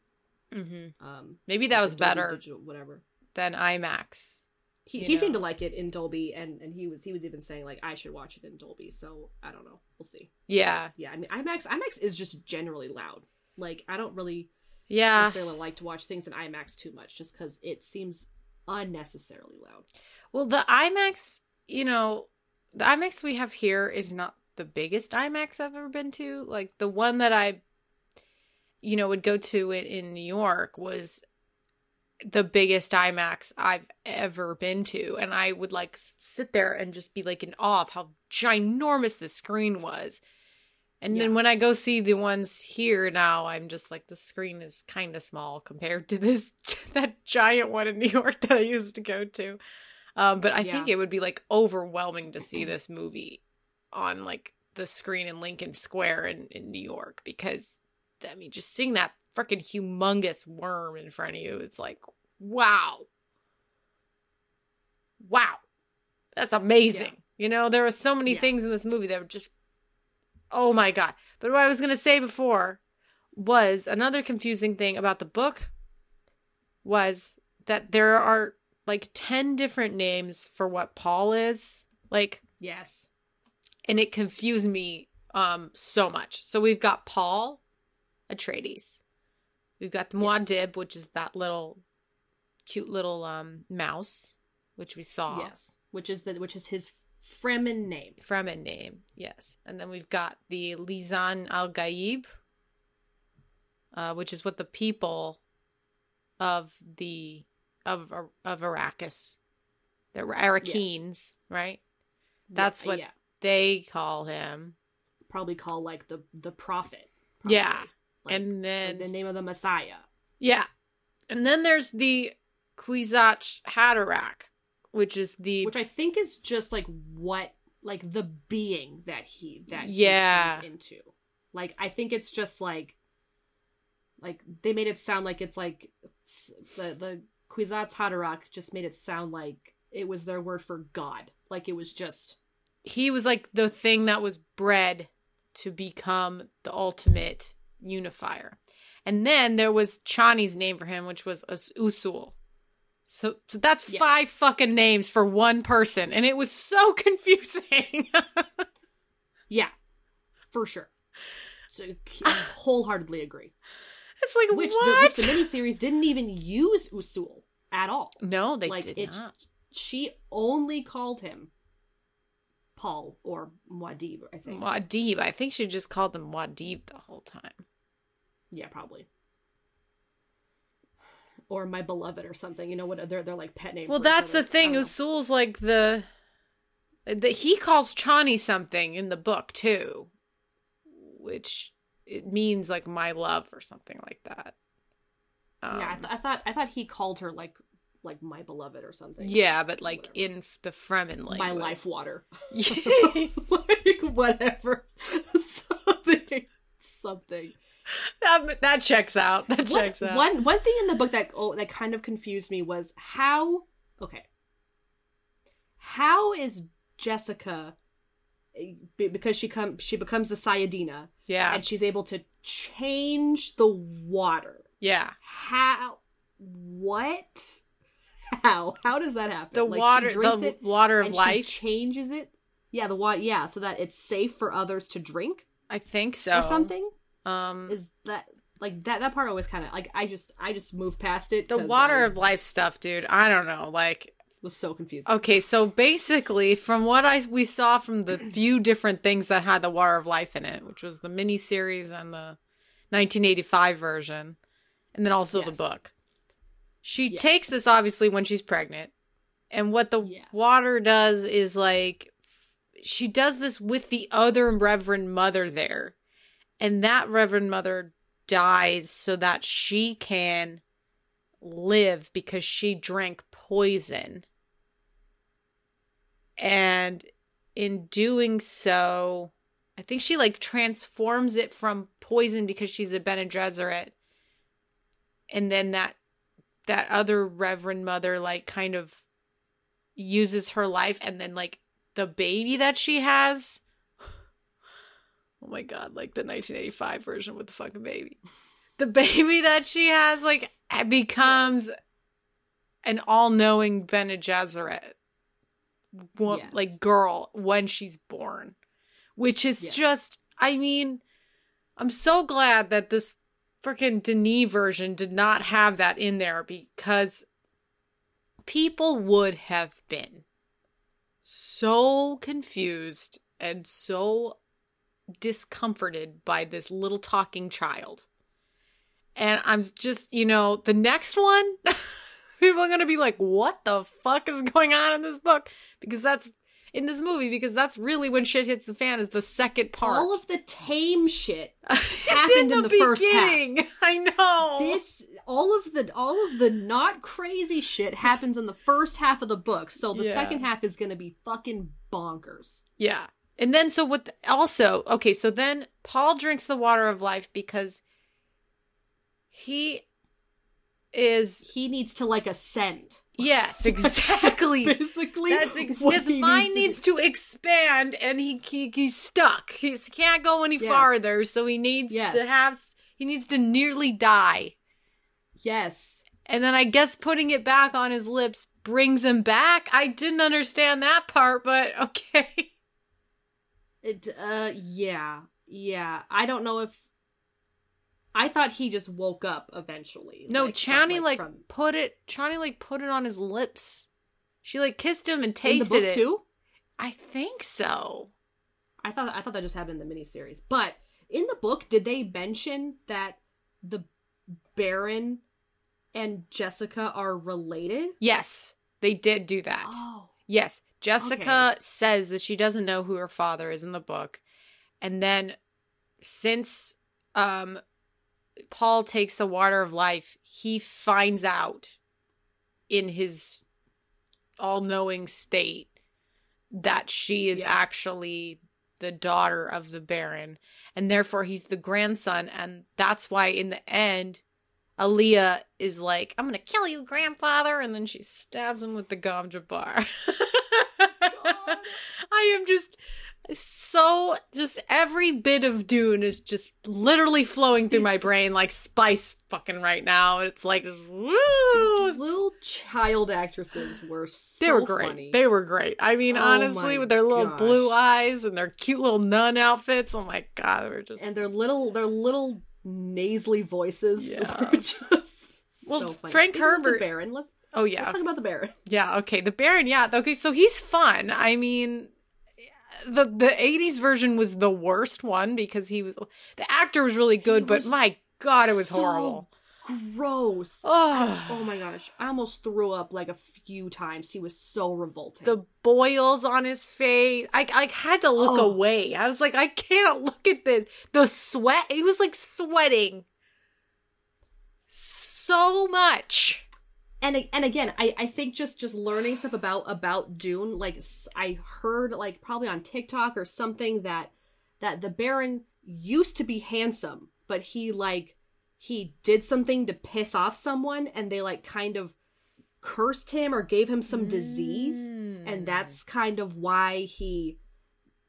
Mm-hmm. Um, Maybe that was Dolby better digital, whatever. than IMAX. He, he seemed to like it in Dolby, and and he was he was even saying like I should watch it in Dolby. So I don't know. We'll see. Yeah. Yeah, I mean IMAX IMAX is just generally loud. Like I don't really Yeah. necessarily like to watch things in IMAX too much, just because it seems unnecessarily loud. Well, the IMAX, you know, the IMAX we have here is not the biggest IMAX I've ever been to. Like the one that I, you know, would go to it in New York was the biggest IMAX I've ever been to. And I would like sit there and just be like in awe of how ginormous the screen was. And then when I go see the ones here now, I'm just like the screen is kind of small compared to this that giant one in New York that I used to go to. Um, but I think it would be like overwhelming to see this movie on like the screen in Lincoln Square in, in New York because I mean just seeing that freaking humongous worm in front of you, it's like wow. Wow. That's amazing. Yeah. You know, there were so many Yeah. things in this movie that were just oh my god. But what I was gonna say before was another confusing thing about the book was that there are like 10 different names for what Paul is. Like Yes. and it confused me um so much. So we've got Paul Atreides. We've got the Yes. Muad'Dib, which is that little cute little um mouse which we saw. Yes. Which is the which is his Fremen name. Fremen name. Yes. And then we've got the Lisan al-Gaib uh which is what the people of the of of Arrakis the Arakeens, right? That's Yeah, what yeah. they call him. Probably call like the the prophet. Yeah. Like, and like then the name of the Messiah. Yeah. And then there's the Kwisatz Haderach, which is the which I think is just like what like the being that he that Yeah. he turns into. Like I think it's just like like they made it sound like it's like s- the the Kwisatz Haderach just made it sound like it was their word for God. Like it was just He was like the thing that was bred to become the ultimate unifier. And then there was Chani's name for him, which was Usul. So, so that's Yes. five fucking names for one person, and it was so confusing. yeah, for sure. So I wholeheartedly agree. it's like Which the, what? which the miniseries didn't even use Usul at all. no, they like did it, not. she only called him Paul or Muad'Dib. I think. Muad'Dib. I think she just called them Muad'Dib the whole time. Yeah, probably. Or my beloved or something. You know what? They're they're like pet names. Well, that's the thing. Usul's like the, the he calls Chani something in the book too, which it means like my love or something like that. Um, yeah, I, th- I thought I thought he called her like like my beloved or something. yeah, but like Whatever. in f- the Fremen language. my life water. like whatever, something, something. that that checks out. That One- checks out. One one thing in the book that oh, that kind of confused me was how okay. How is Jessica eh, because she come she becomes the Sayyadina yeah, and she's able to change the water. yeah. How what? How? How does that happen? The Like, water, the it water of life. She changes it. Yeah, the water. Yeah, so that it's safe for others to drink I think so. or something. Um, Is that like that? That part always kind of like I just I just moved past it. The water I of life stuff, dude. I don't know. Like, was so confusing. Okay, so basically, from what I we saw from the few different things that had the Water of Life in it, which was the miniseries and the 1985 version, and then also the book, she Yes. takes this obviously when she's pregnant, and what the Yes. water does is like she does this with the other Reverend Mother there, and that Reverend Mother dies so that she can live because she drank poison. And in doing so, I think she like transforms it from poison because she's a Bene Gesserit. And then that that other Reverend Mother like kind of uses her life and then like the baby that she has Oh my god, like the 1985 version with the fucking baby. The baby that she has like becomes an all-knowing Bene Gesserit wo- Yes. like girl when she's born, which is Yes. just I mean, I'm so glad that this freaking Denis version did not have that in there because people would have been so confused and so discomforted by this little talking child. And I'm just, you know, the next one, people are going to be like, what the fuck is going on in this book? Because that's in this movie, because that's really when shit hits the fan, is the second part. All of the tame shit happened in the first half. I know. this all of the all of the not crazy shit happens in the first half of the book so the Yeah. second half is gonna be fucking bonkers Yeah. And then so what also, okay, so then Paul drinks the water of life because he is he needs to like ascend yes, exactly. basically That's ex- his mind to needs to expand and he, he he's stuck. He can't go any Yes. farther, so he needs Yes. to have he needs to nearly die. yes And then I guess putting it back on his lips brings him back. I didn't understand that part, but okay. it uh yeah yeah i don't know if i thought he just woke up eventually No, like, from- Chani like, from put it. Chani like put it on his lips. She like kissed him and in the tasted book it too I think so. I thought I thought that just happened in the miniseries. But in the book, did they mention that the Baron and Jessica are related? Yes, they did do that. Oh. Yes, Jessica says that she doesn't know who her father is in the book, and then since um Paul takes the water of life, he finds out in his all-knowing state that she is Yeah. actually the daughter of the Baron, and therefore he's the grandson, and that's why in the end, Alia is like, "I'm gonna kill you, grandfather," and then she stabs him with the gom jabbar. I am just so just every bit of Dune is just literally flowing through my brain like spice fucking right now. It's like woo. These little child actresses were so they were great. funny. They were great. I mean, Oh honestly, with their little gosh. blue eyes and their cute little nun outfits. Oh my god, they were just and their little their little nasally voices Yeah. were just Well, so funny. Frank Speaking Herbert- Baron. Let's, Oh let's yeah. talk about the Baron. Yeah, okay. The Baron, yeah. Okay, so he's fun. I mean the the 80s version was the worst one because he was the actor was really good, but my god, it was so horrible. Gross. Oh, Oh my gosh. I almost threw up like a few times. He was so revolting. the boils on his face. I I had to look Oh. away. I was like, I can't look at this. The sweat. He was like sweating so much. And and again, I I think just just learning stuff about about Dune. Like i heard like probably on TikTok or something that that the Baron used to be handsome, but he like he did something to piss off someone, and they like kind of cursed him or gave him some disease, Mm. and that's kind of why he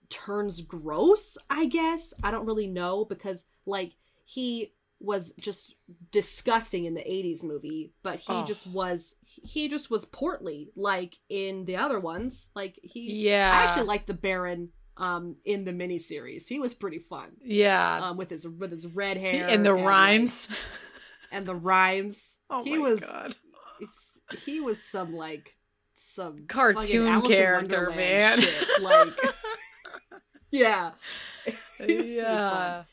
turns gross. I guess I don't really know because like he was just disgusting in the 80s movie but he Oh. just was he just was portly like in the other ones like he Yeah. i actually liked the baron um in the miniseries he was pretty fun Yeah. um with his with his red hair and the like- rhymes. and the rhymes Oh he my was god. he was some like some Cartoon fucking Alice in character, man. shit. like yeah He was pretty yeah.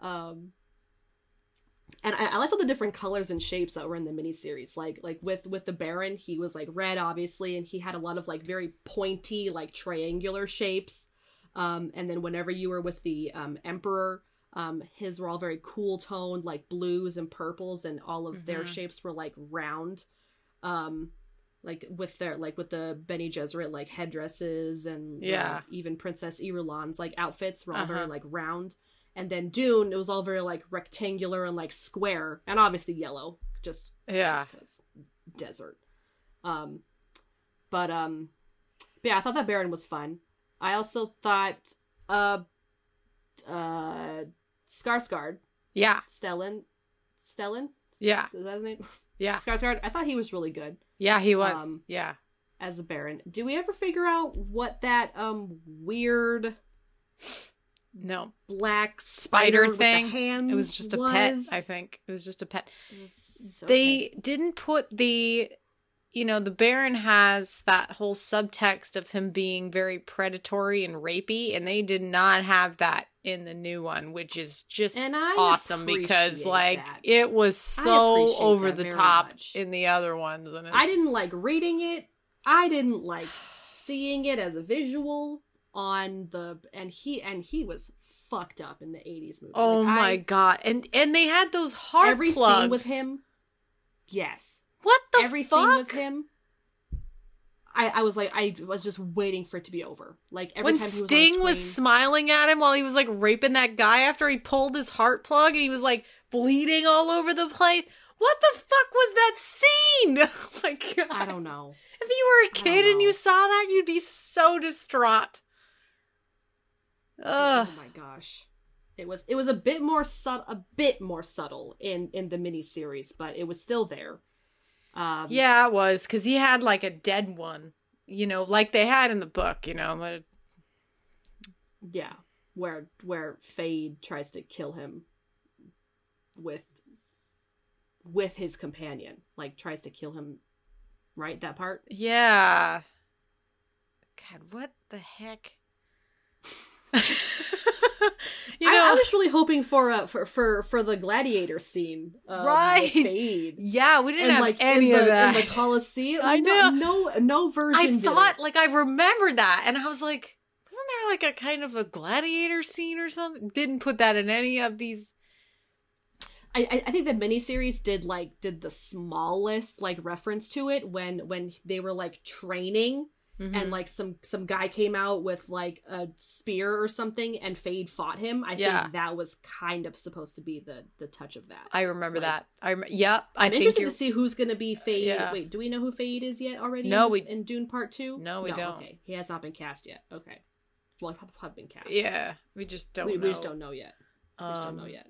Um, and I, I liked all the different colors and shapes that were in the miniseries. Like like with with the Baron, he was like red, obviously, and he had a lot of like very pointy, like triangular shapes. Um, and then whenever you were with the um, Emperor, um, his were all very cool toned, like blues and purples, and all of their Mhm. shapes were like round. Um, like with their like with the Bene Gesserit like headdresses and Yeah. like, even Princess Irulan's like outfits were all very Uh-huh. like round. And then Dune, it was all very like rectangular and like square, and obviously yellow, just Yeah. just desert. Um, but um, but yeah, I thought that Baron was fun. I also thought uh, uh, Skarsgård, Yeah. Stellan, Stellan, Yeah. is that his name? Yeah. Skarsgård. I thought he was really good Yeah, he was. Um, yeah. as a Baron. Do we ever figure out what that um weird No. black Spider spider, thing. It was just a pet. I think. It was just a pet. Was so they didn't put the you know, the Baron has that whole subtext of him being very predatory and rapey, and they did not have that in the new one, which is just awesome because like that. it was so over the top much. in the other ones and I didn't like reading it. I didn't like seeing it as a visual on the and he and he was fucked up in the 80s movie. Oh Like, my I- god. And and they had those heart every plugs. scene with him. Yes. What the every fuck? scene with him. I, I was like I was just waiting for it to be over. Like every when time was Sting was screen- smiling at him while he was like raping that guy after he pulled his heart plug and he was like bleeding all over the place. What the fuck was that scene? oh my god. I don't know. If you were a kid and you saw that, you'd be so distraught. Ugh. Oh my gosh. It was it was a bit more sub a bit more subtle in in the miniseries, but it was still there. Um Yeah, it was because he had like a dead one, you know, like they had in the book, you know. That yeah, where where Feyd tries to kill him with with his companion, like tries to kill him right that part? yeah. God, what the heck? you I, know, I was really hoping for uh for for for the gladiator scene, um, with Right. Yeah, we didn't And have like any in the, of that. in the Coliseum. I know. No, no, version. I thought, like, I remembered that, and I was like, wasn't there like a kind of a gladiator scene or something? Didn't put that in any of these. I, I- I think the miniseries did like did the smallest like reference to it when when they were like training Mhm. and like some some guy came out with like a spear or something and Feyd fought him. I Yeah. think that was kind of supposed to be the the touch of that. I remember Like- that. I rem- yep. I I'm think interested you're- to see who's going to be Feyd. Yeah. Wait, do we know who Feyd is yet already? No, in we- in Dune Part Two. No, we don't. Okay, he has not been cast yet. Okay, well, he probably have been cast. Yeah, we just don't. we, know. we just don't know yet. We just don't know Um, yet.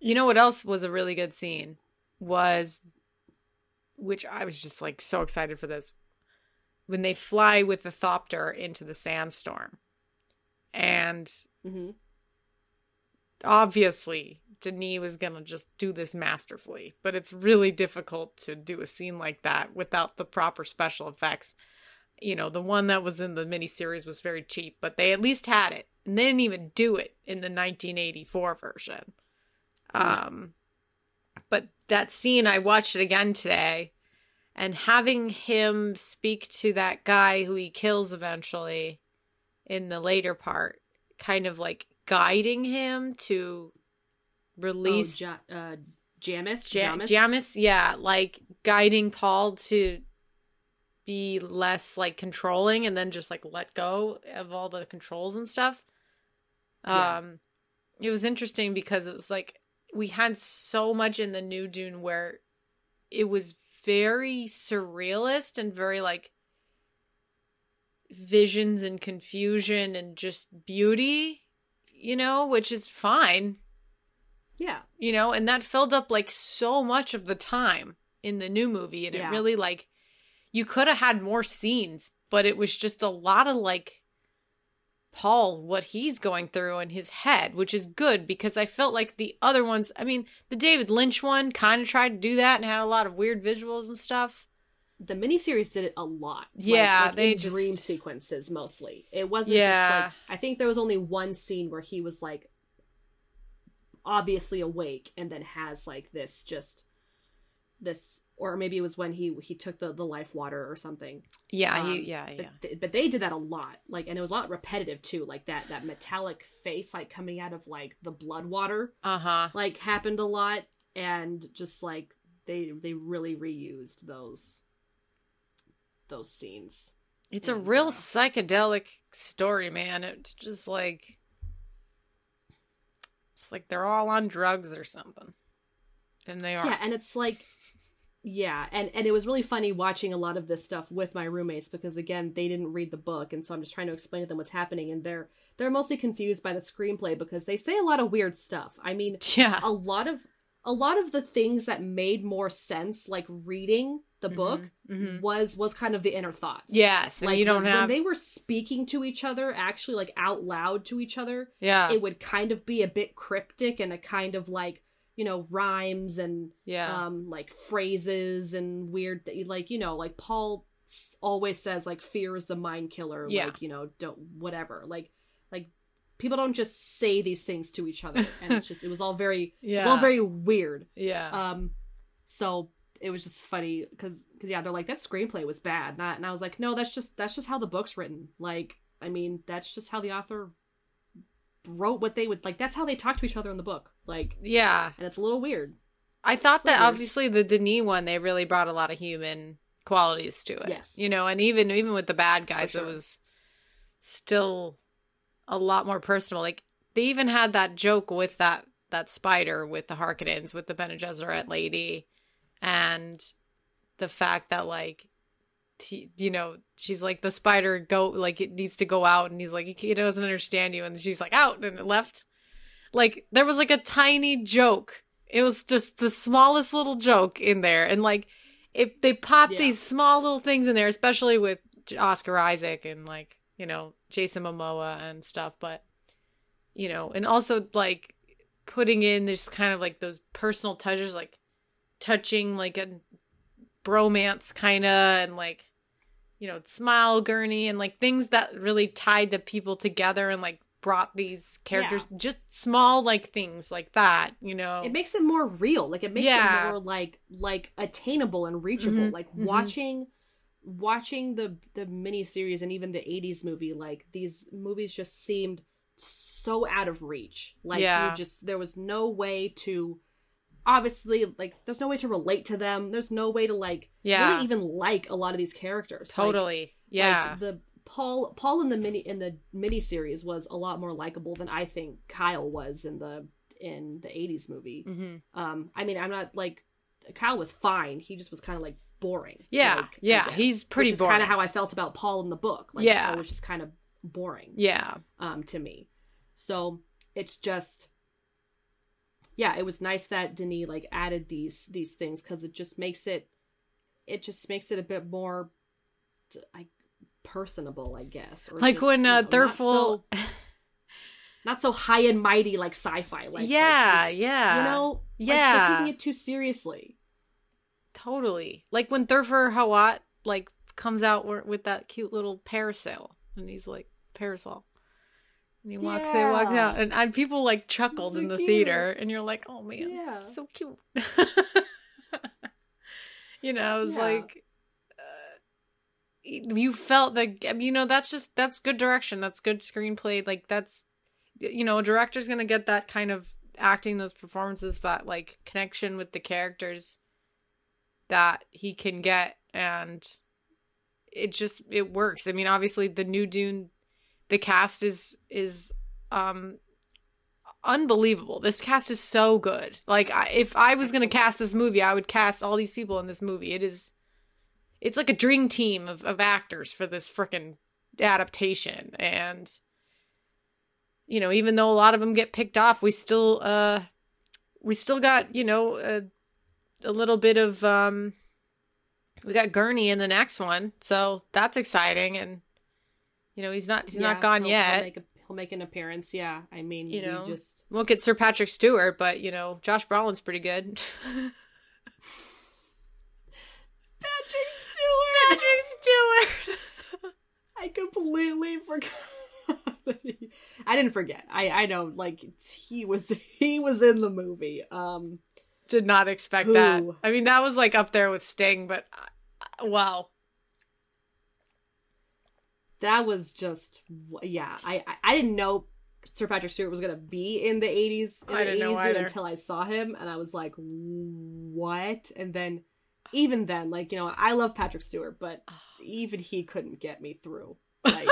You know what else was a really good scene was, which I was just like so excited for this, when they fly with the thopter into the sandstorm, and hmm obviously Denis was gonna just do this masterfully, but it's really difficult to do a scene like that without the proper special effects. You know, the one that was in the miniseries was very cheap, but they at least had it, and they didn't even do it in the 1984 version. Um, but that scene, I watched it again today, and having him speak to that guy who he kills eventually in the later part, kind of like guiding him to release oh, ja- uh, Jamis. Ja- Jamis. Jamis, yeah, like guiding Paul to be less like controlling and then just like let go of all the controls and stuff. Yeah. Um it was interesting because it was like we had so much in the new Dune where it was very surrealist and very like visions and confusion and just beauty, you know, which is fine Yeah. you know and that filled up like so much of the time in the new movie and Yeah. it really like you could have had more scenes but it was just a lot of like paul what he's going through in his head which is good because i felt like the other ones i mean the david lynch one kind of tried to do that and had a lot of weird visuals and stuff The miniseries did it a lot. Like- Yeah, like they in just- dream sequences mostly. It wasn't Yeah. just like I think there was only one scene where he was like obviously awake and then has like this just this or maybe it was when he he took the the life water or something. yeah Um, he, yeah but, yeah. th- but they did that a lot like and it was a lot repetitive too like that that metallic face like coming out of like the blood water uh-huh. like happened a lot and just like they they really reused those those scenes it's a real uh, psychedelic story man. It's just like it's like they're all on drugs or something and they are. Yeah and it's like yeah and and it was really funny watching a lot of this stuff with my roommates because again they didn't read the book and so i'm just trying to explain to them what's happening and they're they're mostly confused by the screenplay because they say a lot of weird stuff. I mean yeah. a lot of a lot of the things that made more sense like reading the book mhm. was was kind of the inner thoughts. Yes and like you don't when, have when they were speaking to each other actually like out loud to each other yeah. it would kind of be a bit cryptic and a kind of like you know rhymes and yeah. um like phrases and weird th- like you know like paul s- always says like fear is the mind killer Yeah. like you know don't whatever. Like like people don't just say these things to each other and it's just it was all very it was all very weird. Yeah. Um so it was just funny because because yeah they're like that screenplay was bad. Not and i was like no that's just that's just how the book's written. Like i mean that's just how the author wrote what they would like that's how they talk to each other in the book like yeah and it's a little weird i thought It's that weird. obviously the denis one they really brought a lot of human qualities to it Yes. you know and even even with the bad guys sure. it was still a lot more personal like they even had that joke with that that spider with the harkonnens with the Bene Gesserit lady and the fact that like he, you know she's like the spider go like it needs to go out and he's like he doesn't understand you and she's like out and it left like there was like a tiny joke it was just the smallest little joke in there and like if they pop Yeah. these small little things in there especially with oscar isaac and like you know jason momoa and stuff but you know and also like putting in this kind of like those personal touches like touching like a bromance kind of and like you know smile gurney and like things that really tied the people together and like brought these characters just small like things like that you know it makes it more real like it makes Yeah. it more like like attainable and reachable Mhm, like mhm. watching watching the the mini series and even the 80s movie like these movies just seemed so out of reach like Yeah. you just there was no way to obviously like there's no way to relate to them there's no way to like Yeah. really even like a lot of these characters Like, totally Yeah. Like, the Paul Paul in the mini in the mini series was a lot more likable than I think Kyle was in the in the 80s movie. hmm Um I mean, I'm not like Kyle was fine. He just was kind of like boring. Yeah, like, yeah, guess, he's pretty which is boring. kind of how I felt about Paul in the book. Like, Yeah. Paul was just kind of boring. Yeah. um, to me. So it's just, yeah, it was nice that Denis like added these these things because it just makes it, it just makes it a bit more, like personable, I guess. Or Like just, when, you uh, know, not Thurful- so- not so high and mighty like sci-fi. Like yeah, like, yeah. you know, like, Yeah. they're taking it too seriously. Totally. Like when Thufir Hawat like comes out wi- with that cute little parasail and he's like parasol. And he walks he walks out and, and people like chuckled So in the cute. theater and you're like, "Oh man, Yeah. so cute." you know, I was Yeah. like uh, you felt that you know that's just that's good direction. That's good screenplay. Like that's you know, a director's going to get that kind of acting those performances that like connection with the characters that he can get and it just it works i mean obviously the new dune the cast is is um unbelievable. This cast is so good. Like I, if i was going to cast this movie i would cast all these people in this movie. It is it's like a dream team of, of actors for this freaking adaptation. And you know even though a lot of them get picked off we still uh we still got you know a, a little bit of um we got Gurney in the next one, so that's exciting. And you know, he's not he's Yeah, not gone he'll- yet. He'll make, a, he'll make an appearance. Yeah, I mean, You know. just Won't get Sir Patrick Stewart, but you know, Josh Brolin's pretty good. Patrick Stewart. Patrick Stewart. I completely forgot. I didn't forget. I I know like he was he was in the movie. Um Did not expect that. I mean, that was like up there with Sting, but uh, wow. That was just yeah. I I, I didn't know Sir Patrick Stewart was gonna be in the eighties in I the eighties dude until I saw him and I was like what? And then even then like you know I love Patrick Stewart but even he couldn't get me through. Like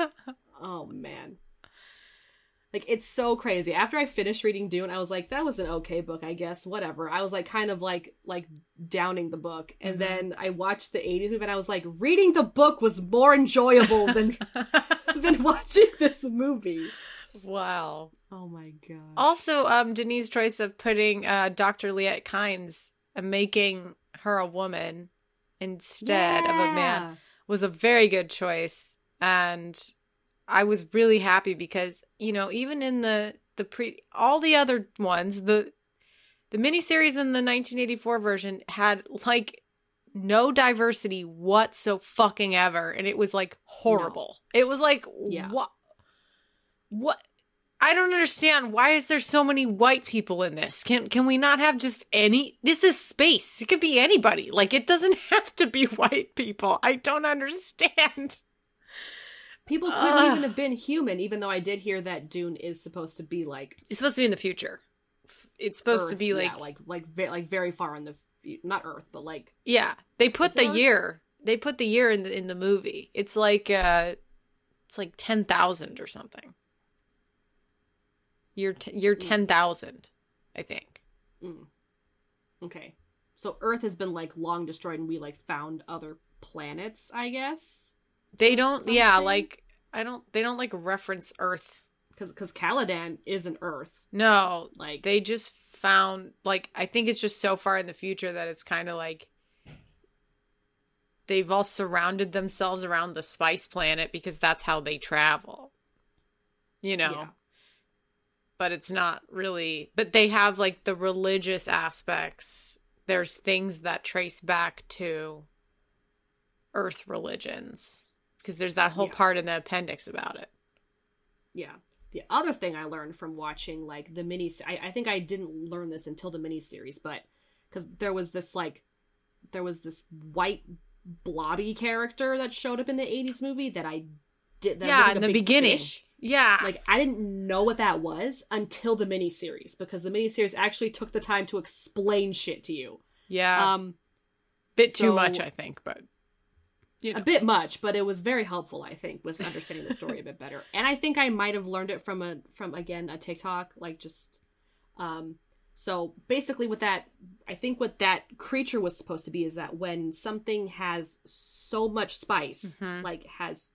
oh man. Like it's so crazy. After I finished reading Dune, I was like, that was an okay book, I guess. Whatever. I was like kind of like like downing the book. And Mhm. then I watched the 80s movie and I was like, reading the book was more enjoyable than than watching this movie. wow. Oh my god. Also, um, Denis's choice of putting uh, Dr. Liet Kynes and making her a woman instead of a man was a very good choice and i was really happy because you know even in the the pre all the other ones the the miniseries in the 1984 version had like no diversity whatso fucking ever and it was like horrible it was like Yeah. what what I don't understand. Why is there so many white people in this? Can can we not have just any? This is space. It could be anybody. Like it doesn't have to be white people. I don't understand. People couldn't Ugh. even have been human, even though I did hear that Dune is supposed to be like It's supposed to be in the future. It's supposed to be like yeah, like like ve- like very far in the fu- not Earth, but like yeah. They put the on- year. They put the year in the in the movie. It's like uh, it's like ten thousand or something. Year t- year ten thousand, I think. mm. okay. So Earth has been like long destroyed, and we like found other planets, I guess, They don't. Yeah, like I don't. They don't like reference Earth. because because Caladan isn't Earth. No, Like they just found like I think it's just so far in the future that it's kind of like they've all surrounded themselves around the spice planet because that's how they travel. You know. Yeah. But it's not really but they have like the religious aspects. There's things that trace back to earth religions because there's that whole Yeah. part in the appendix about it. Yeah. The other thing I learned from watching like the mini, I, I think I didn't learn this until the miniseries, but because there was this like, there was this white blobby character that showed up in the '80s movie that I did. That Yeah, in the beginning. fish. Yeah. Like I didn't know what that was until the miniseries because the miniseries actually took the time to explain shit to you. yeah. Um, Bit too much, I think, but you know. a bit much, but it was very helpful, I think, with understanding the story a bit better. And I think I might have learned it from a from again a TikTok, like just um so basically with that I think what that creature was supposed to be is that when something has so much spice, Mhm. like has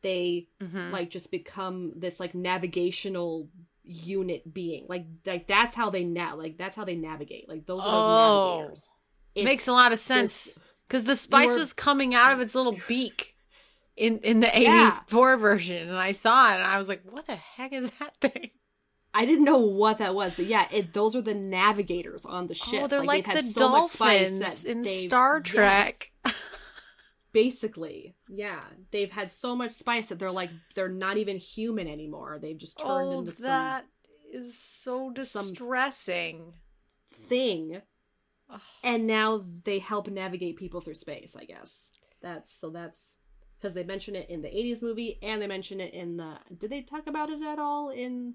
they Mhm. like just become this like navigational unit being. Like like that's how they na- like that's how they navigate. Like those are those Oh. navigators. makes a lot of sense because the spice You're- was coming out of its little beak in in the 80s Yeah. 4 version and I saw it and I was like what the heck is that thing I didn't know what that was, but yeah, it, those are the navigators on the ship. oh they're like, they've the so dolphins in Star yes, Trek basically, yeah, they've had so much spice that they're like they're not even human anymore. They've just turned oh into some that is so some- distressing thing, Ugh. and now they help navigate people through space. I guess that's so that's because they mention it in the '80s movie and they mention it in the. Did they talk about it at all in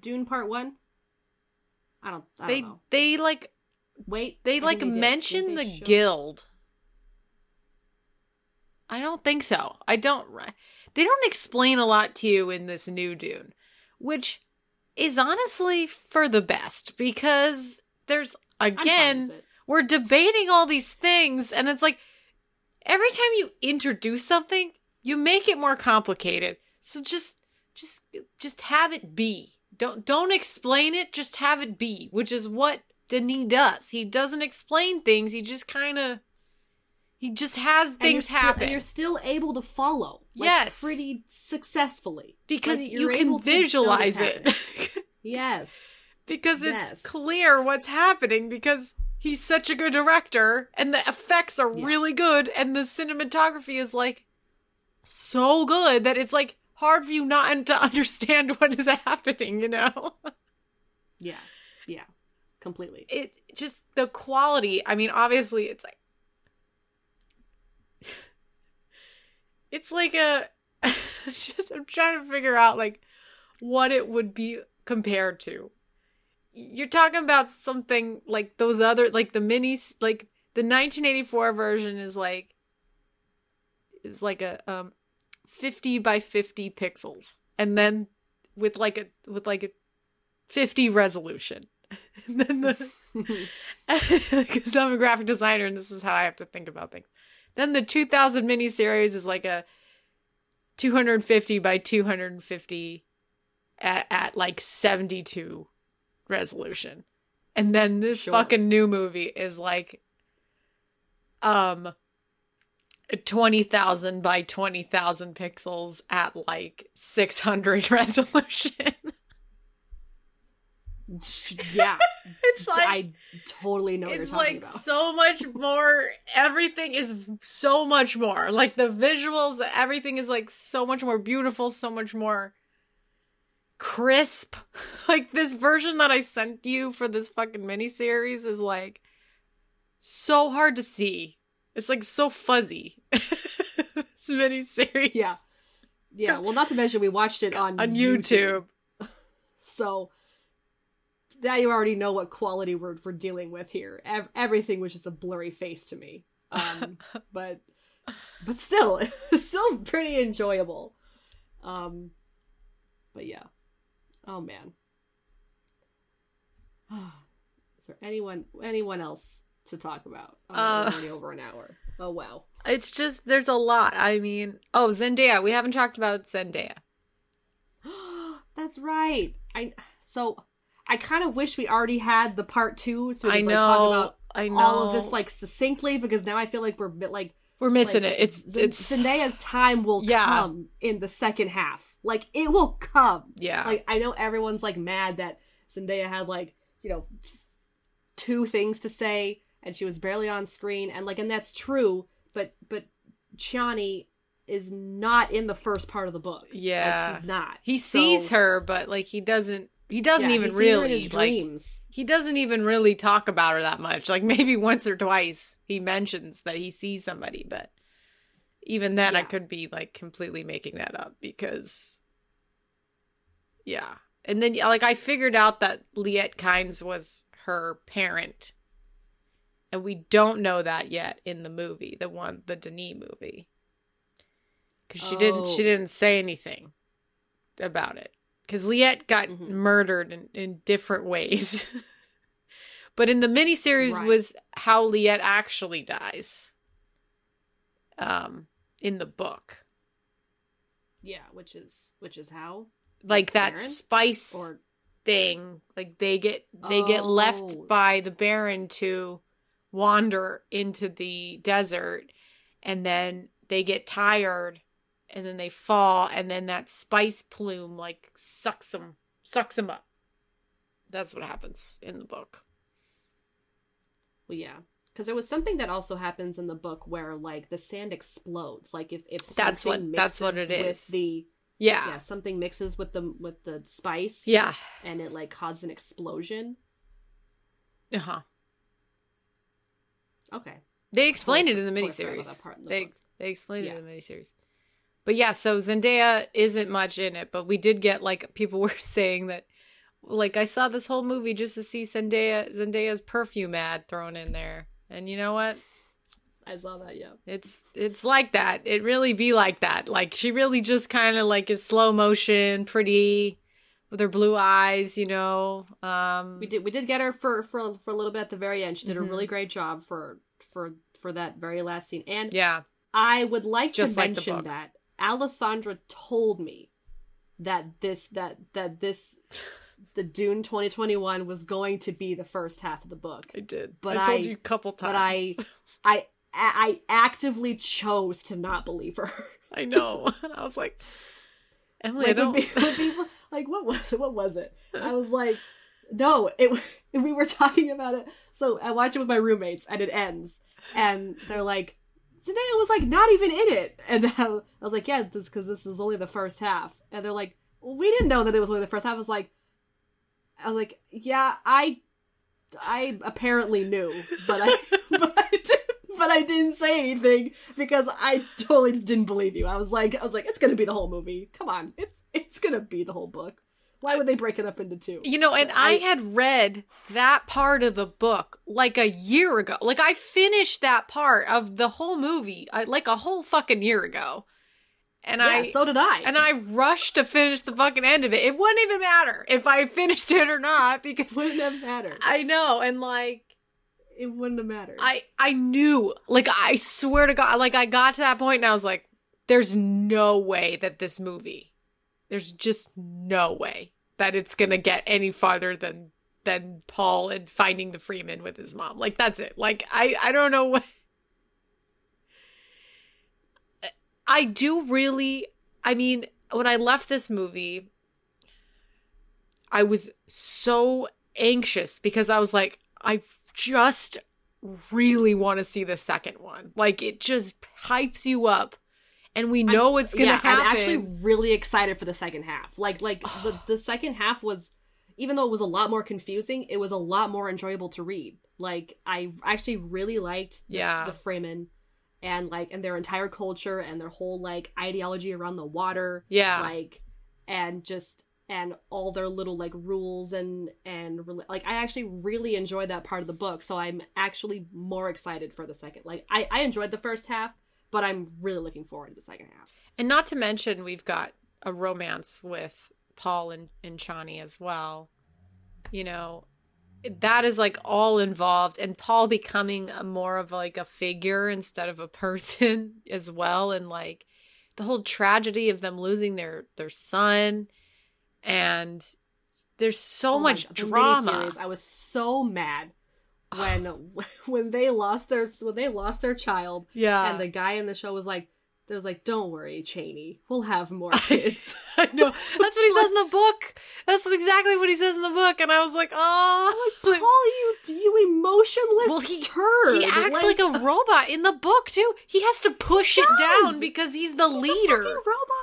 Dune Part One? I don't. I they don't know. they like Wait, they I like did. mention Didn't the show- guild i don't think so i don't they don't explain a lot to you in this new dune which is honestly for the best because there's again we're debating all these things and it's like every time you introduce something you make it more complicated. So just just just have it be. Don't don't explain it just have it be which is what denis does. He doesn't explain things he just kind of he just has And things still- happen. and you're still able to follow. Like, Yes. pretty successfully. Because Like, you can able to know what's visualize it. Yes, because it's Yes. clear what's happening because he's such a good director and the effects are Yeah. really good and the cinematography is like so good that it's like hard for you not to understand what is happening you know yeah, yeah, completely. it just the quality i mean obviously it's like it's like a just i'm trying to figure out like what it would be compared to you're talking about something like those other like the minis like the 1984 version is like is like a um 50 by 50 pixels and then with like a with like a 50 resolution and then the because I'm a graphic designer and this is how I have to think about things. Then the 2000 miniseries is like a 250 by 250 at, at like 72 resolution. And then this Sure. fucking new movie is like um 20,000 by 20,000 pixels at like 600 resolution. yeah, It's like I totally know it's like about. so much more everything is so much more like the visuals everything is like so much more beautiful so much more crisp. Like this version that i sent you for this fucking miniseries is like so hard to see. It's like so fuzzy. This miniseries. Yeah, yeah. Well, not to mention we watched it on on youtube. So now you already know what quality we're we're dealing with here. Ev- everything was just a blurry face to me, um, but but still, still pretty enjoyable. Um, but yeah, oh man, is there anyone anyone else to talk about? Oh, Uh, already over an hour. Oh wow. it's just there's a lot i mean oh zendaya we haven't talked about zendaya That's right. I so I kind of wish we already had the part two, so we i could know like, talk about i know all of this like succinctly because now I feel like we're bit like we're missing like, it it's it's Zendaya's time will Yeah. come in the second half. Like it will come. yeah Like I know everyone's like mad that Zendaya had like you know two things to say and she was barely on screen and like and that's true, but but Chani is not in the first part of the book. Like, Yeah. she's not. He sees So- her, but like he doesn't. He doesn't Yeah, even he sees her in really his like. dreams. He doesn't even really talk about her that much. Like maybe once or twice he mentions that he sees somebody, but even then I could be like completely making that up because. Yeah, and then like I figured out that Liet Kynes was her parent, And we don't know that yet in the movie, the one the Denis movie. Cuz she didn't she Oh. didn't say anything about it. Cuz Liet got Mhm. murdered in, in different ways. but in the miniseries Right. was how Liet actually dies. Um in the book. Yeah, which is which is how Like that Baron? spice or thing like they get they get oh. left Oh. by the baron to wander into the desert and then they get tired and then they fall and then that spice plume like sucks them sucks them up that's what happens in the book well, yeah, because there was something that also happens in the book where like the sand explodes. Like if if That's what- something that's what it mixes with. The yeah yeah, something mixes with the with the spice. yeah and it like causes an explosion. uh-huh Okay, they explained it in the miniseries in the they book. they explained Yeah. it in the miniseries but yeah so zendaya isn't much in it but we did get like people were saying that like I saw this whole movie just to see Zendaya Zendaya's perfume ad thrown in there. And you know what? I saw that. Yeah, It's it's like that. It really be like that. Like she really just kind of like is slow motion, pretty with her blue eyes, you know. Um we did we did get her for for for a little bit at the very end. She did Mhm. a really great job for for for that very last scene. And yeah. I would like Just to like mention that Alessandra told me that this that that this the Dune 2021 was going to be the first half of the book. I did. But I told I- you a couple times. But I I I actively chose to not believe her. I know. And I was like Emily, I Like, don't when when people, like what was what was it? I was like, no, it. We were talking about it. So I watched it with my roommates, and it ends, and they're like, Zendaya was like not even in it, and then I was like, yeah, this because this is only the first half, and they're like, well, we didn't know that it was only the first half. I was like, I was like, yeah, I, I apparently knew, but I, but I didn't. But I didn't say anything because I totally just didn't believe you. I was like, I was like, it's gonna be the whole movie. Come on, it's it's gonna be the whole book. Why would they break it up into two? You know, and I, I- had read that part of the book like a year ago. Like I finished that part of the whole movie uh, like a whole fucking year ago. And yeah, I so did I. and I rushed to finish the fucking end of it. It wouldn't even matter if I finished it or not because it wouldn't have mattered. I know and like It wouldn't have mattered. I I knew like I swear to God like I got to that point and I was like there's no way that this movie there's just no way that it's going to get any farther than than Paul and finding the Fremen with his mom. Like that's it. Like I I don't know what I do really I mean when I left this movie I was so anxious because I was like I just really want to see the second one. Like it just hypes you up and we know I'm- it's going to yeah, happen. I'm actually really excited for the second half. Like like the the second half was even though it was a lot more confusing, it was a lot more enjoyable to read. Like I actually really liked the, Yeah. the Fremen and like and their entire culture and their whole like ideology around the water. yeah. like and just and all their little like rules and and like i actually really enjoyed that part of the book so i'm actually more excited for the second like i i enjoyed the first half but i'm really looking forward to the second half And not to mention, we've got a romance with Paul and, and Chani as well. You know, that is like all involved, and Paul becoming a more of like a figure instead of a person as well, and like the whole tragedy of them losing their their son, and there's so Oh much God, drama. i was so mad when when they lost their when they lost their child Yeah, and the guy in the show was like there was like don't worry Chani we'll have more kids I know that's what he says in the book. That's exactly what he says in the book, and I was like, oh, Paul, you you emotionless Well, he- turd. He acts like, a robot in the book too. He has to push it down because he's the He's leader.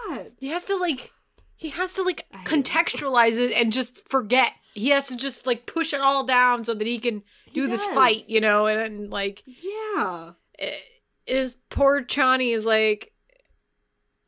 robot. He has to like he has to like I contextualize it and just forget. He has to just like push it all down so that he can do He this fight, you know, and, and like Yeah. it, his poor Chani is like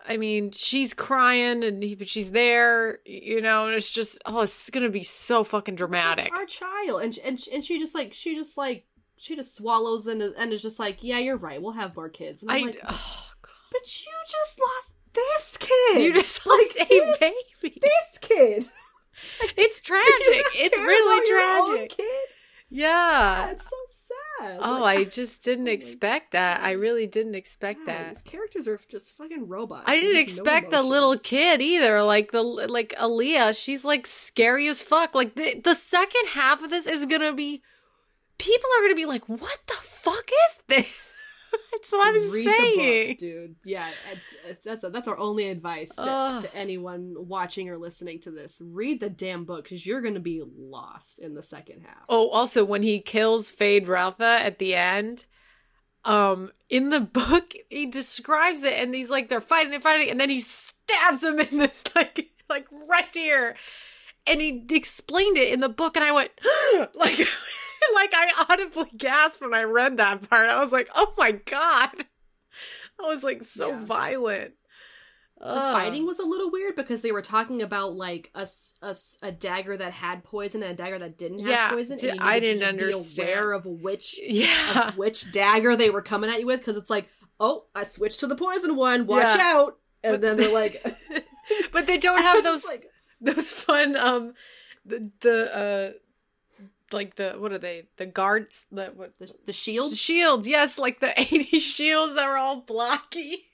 I mean, she's crying and he, but she's there, you know, and it's just oh, it's gonna be so fucking dramatic. Our child, and and and she just like she just like she just swallows and and is just like, yeah, you're right. We'll have more kids. And I'm I like, oh, but you just lost this kid. you just like lost a this, baby. this kid. It's tragic. It's really about your own tragic. Kid? Yeah. It's so Oh, Like, I just didn't Oh expect that. I really didn't expect that. These characters are just fucking robots. I didn't have no expect the little kid either. Like the like Alia, she's like scary as fuck. Like the the second half of this is gonna be, people are gonna be like, "What the fuck is this?" That's what I'm Read the saying. book, dude. Yeah, it's, it's that's that's our only advice to, to anyone watching or listening to this. Read the damn book because you're gonna be lost in the second half. Oh, also when he kills Feyd-Rautha at the end, um, in the book he describes it, and he's like they're fighting, they're fighting, and then he stabs him in this like like right here, and he explained it in the book, and I went like like I audibly gasped when I read that part. I was like, oh my god, I was like so Yeah. violent. The fighting was a little weird because they were talking about like a a dagger that had poison and a dagger that didn't have Yeah, poison. d- I didn't just be understand. aware of which yeah. of which dagger they were coming at you with because it's like, oh, I switched to the poison one. Watch Yeah. out! And But- then they're like, but they don't have those like, those fun um the the uh like the what are they the guards the what the, the shield. the shields yes like the 80 shields that were all blocky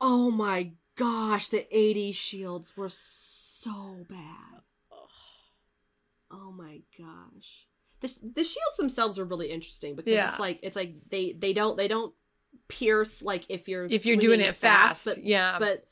Oh my gosh, the 80 shields were so bad. Oh my gosh. The, the shields themselves are really interesting because Yeah. it's like it's like they they don't they don't pierce like if you're if you're doing it fast, but yeah but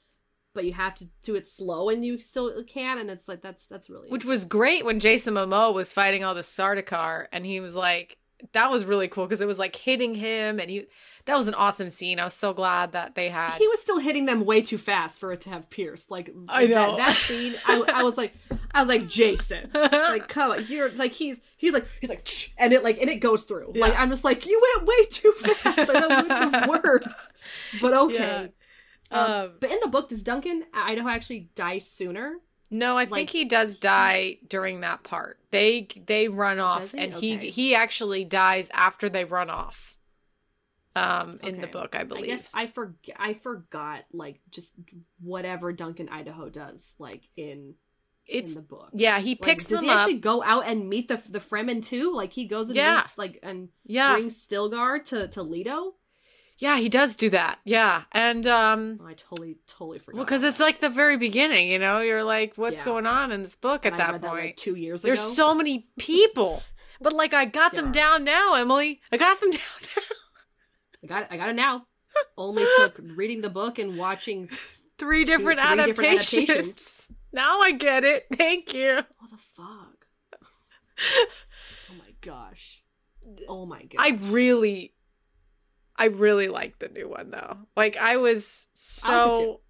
but you have to do it slow and you still can and it's like that's that's really which was great when Jason Momoa was fighting all the Sardaukar and he was like that was really cool because it was like hitting him and he that was an awesome scene I was so glad that they had he was still hitting them way too fast for it to have pierced. Like I know. that, that scene, I, I was like, I was like, Jason, like come on, you're like he's he's like he's like, and it like and it goes through. Like I'm just like, you went way too fast. Like, that wouldn't have worked. But okay. Um, Um, but in the book, does Duncan Idaho actually die sooner? No, I Like, think he does die during that part. They they run off, and Okay. he he actually dies after they run off. Um, in the book, I I believe. guess I forget. I forgot like just whatever Duncan Idaho does like in it's in the book. yeah, he picks Like, picks does them he up. actually go out and meet the the Fremen too? Like he goes and Yeah. meets like and yeah, brings Stilgar to to Leto. Yeah, he does do that. Yeah, and um, Oh, I totally totally forgot. well, because it's like the very beginning. You know, you're like, what's Yeah. going on in this book And at I that point? like two years ago. There's ago. so many people, but like I got them down now, Emily. I got them down now. I got it. I got it now. Only took reading the book and watching. Three different, three different adaptations. adaptations. Now I get it. Thank you. What the fuck? oh my gosh. Oh my god. I really, I really like the new one though. Like I was I liked it too. so,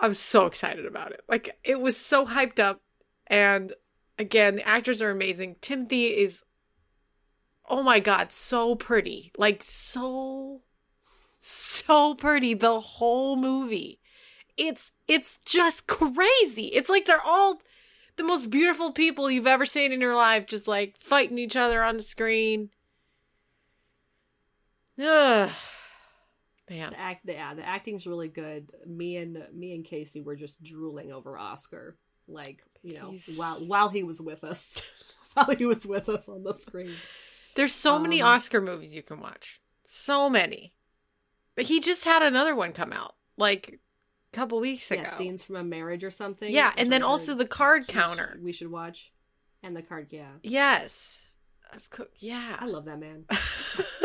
I'm so excited about it. Like it was so hyped up, and again, the actors are amazing. Timothy is, oh my god, so pretty. Like so, so pretty. The whole movie, it's it's just crazy. It's like they're all the most beautiful people you've ever seen in your life, just like fighting each other on the screen. Ugh. Man. the act. Yeah, the acting's really good. Me and me and Casey were just drooling over Oscar. Like you know, He's- while while he was with us, while he was with us on the screen. There's so many Um, Oscar movies you can watch. So many. But he just had another one come out like a couple weeks ago. Yeah, scenes from a marriage or something. Yeah, and then also the card we should- counter. We should watch, and the card. Yeah, Yes. Of course. I Yeah. I love that man.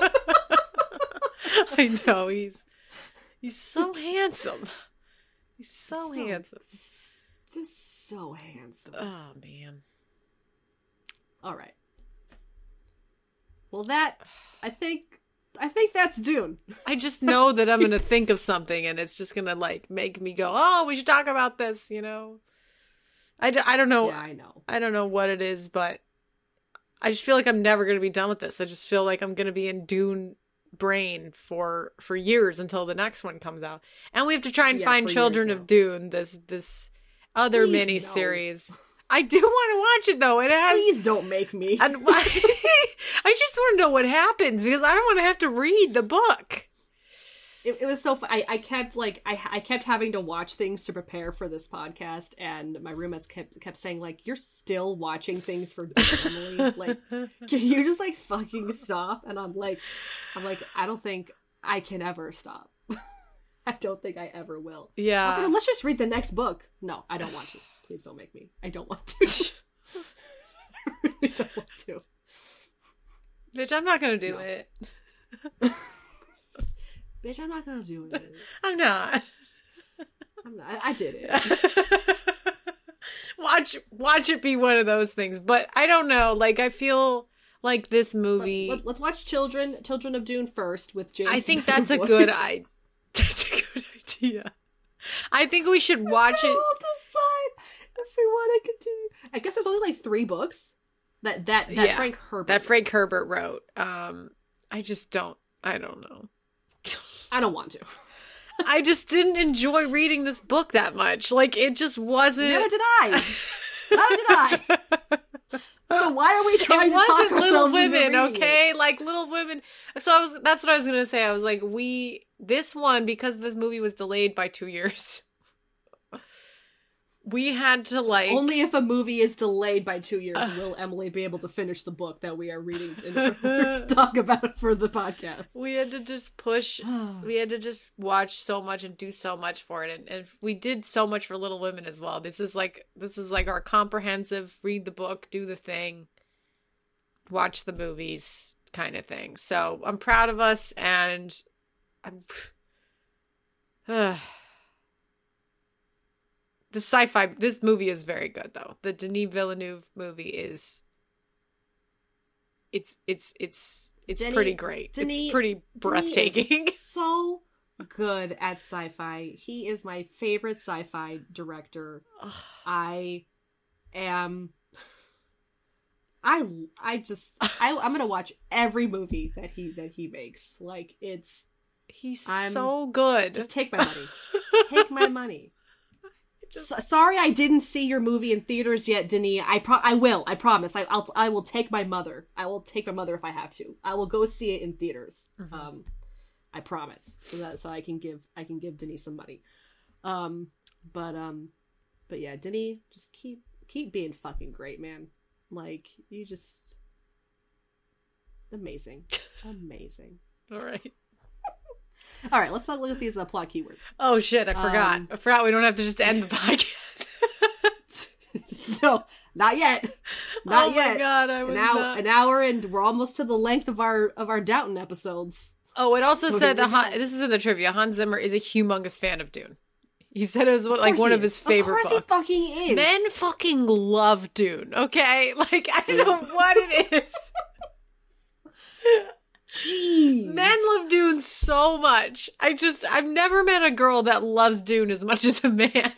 I know he's he's so handsome. He's so, So- handsome. Just so handsome. Oh man. All right. Well, that I think I think that's Dune. I just know that I'm gonna think of something and it's just gonna like make me go, oh, we should talk about this, you know. I, d- I don't know. Yeah, I know. I don't know what it is, but I just feel like I'm never gonna be done with this. I just feel like I'm gonna be in Dune brain for for years until the next one comes out, and we have to try and Yeah, find Children of Dune, this this other Please, mini no. series. I do want to watch it though. It has. Please don't make me. And why? I just want to know what happens because I don't want to have to read the book. It, it was so. Fu- I I kept like I I kept having to watch things to prepare for this podcast, and my roommates kept kept saying like, "You're still watching things for Emily. like, can you just like fucking stop?" And I'm like, I'm like, I don't think I can ever stop. I don't think I ever will. Yeah. Also, let's just read the next book. No, I don't want to. Please don't make me. I don't want to. I really don't want to. Bitch, I'm not gonna do No. it. Bitch, I'm not gonna do it. I'm not. I'm not. I, I did it. watch watch it be one of those things. But I don't know. Like I feel like this movie Let, us watch Children Children of Dune first with James. I think that's a good I that's a good idea. I think we should watch it. We'll decide if we want to continue. I guess there's only like three books that that that Yeah, Frank Herbert. That Frank Herbert wrote. Um I just don't I don't know. I don't want to. I just didn't enjoy reading this book that much. Like it just wasn't Neither did I. Neither did I. So why are we trying it to talk wasn't Little Women, it? okay? Like Little Women. So I was. That's what I was gonna say. I was like, we this one because this movie was delayed by two years. We had to like Only if a movie is delayed by two years will Emily be able to finish the book that we are reading in order to talk about for the podcast. we had to just push. we had to just watch so much and do so much for it, and, and we did so much for Little Women as well. This is like this is like our comprehensive read the book, do the thing, watch the movies kind of thing. So I'm proud of us, and I'm. The sci-fi this movie is very good though the denis villeneuve movie is it's it's it's it's Denis- pretty great Denis- it's pretty breathtaking so good at sci-fi. He is my favorite sci-fi director. I am I I just I I'm going to watch every movie that he that he makes. Like it's he's I'm- so good just take my money. take my money. So, sorry I didn't see your movie in theaters yet, Denis. I pro- I will. I promise. I I'll I will take my mother. I will take my mother if I have to. I will go see it in theaters. Um I promise. So that so I can give I can give Denis some money. Um but um but yeah, Denis just keep keep being fucking great, man. Like you just amazing. Amazing. all right All right, let's not look at these uh, plot keywords. oh shit i forgot Um, i forgot we don't have to just end the podcast no, not yet. Not oh yet. my god i was an hour, not- an hour, and we're almost to the length of our of our Downton episodes. oh it also So said that Han, this is in the trivia hans zimmer is a humongous fan of dune he said it was like one of is. his favorite Of course, books he fucking is. Men fucking love Dune, okay? Like, I don't know what it is. Jeez. Men love Dune so much. I just, I've never met a girl that loves Dune as much as a man.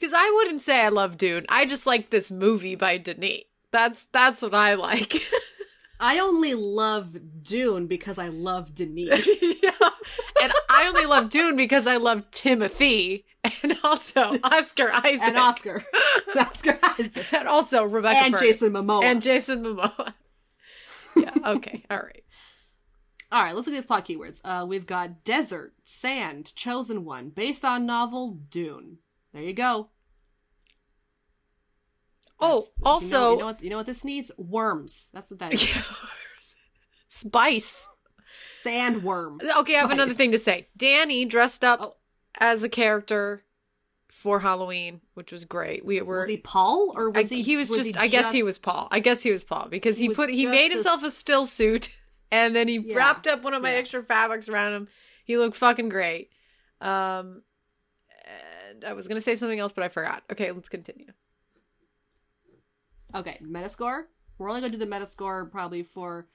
Because I wouldn't say I love Dune. I just like this movie by Denis. That's that's what I like. I only love Dune because I love Denis. yeah. And I only love Dune because I love Timothy and also Oscar Isaac and Oscar, Oscar Isaac, and also Rebecca and Ferguson. Jason Momoa. and Jason Momoa. yeah. Okay. All right. All right, let's look at these plot keywords. Uh, we've got desert, sand, chosen one, based on novel Dune. There you go. Oh, That's- you know- also you know, what? You know what this needs? Worms. That's what that is. spice. Sandworm. Okay, I have another thing to say. Danny dressed up Oh. As a character for Halloween, which was great. We were Was he Paul or I, was he? he was, just he I guess he was Paul. I guess he was Paul because he, He put he made himself a still suit and then he Yeah. wrapped up one of my Yeah. extra fabrics around him. He looked fucking great. Um and I was going to say something else but I forgot. Okay, let's continue. Okay, Metascore. We're only gonna do the Metascore probably for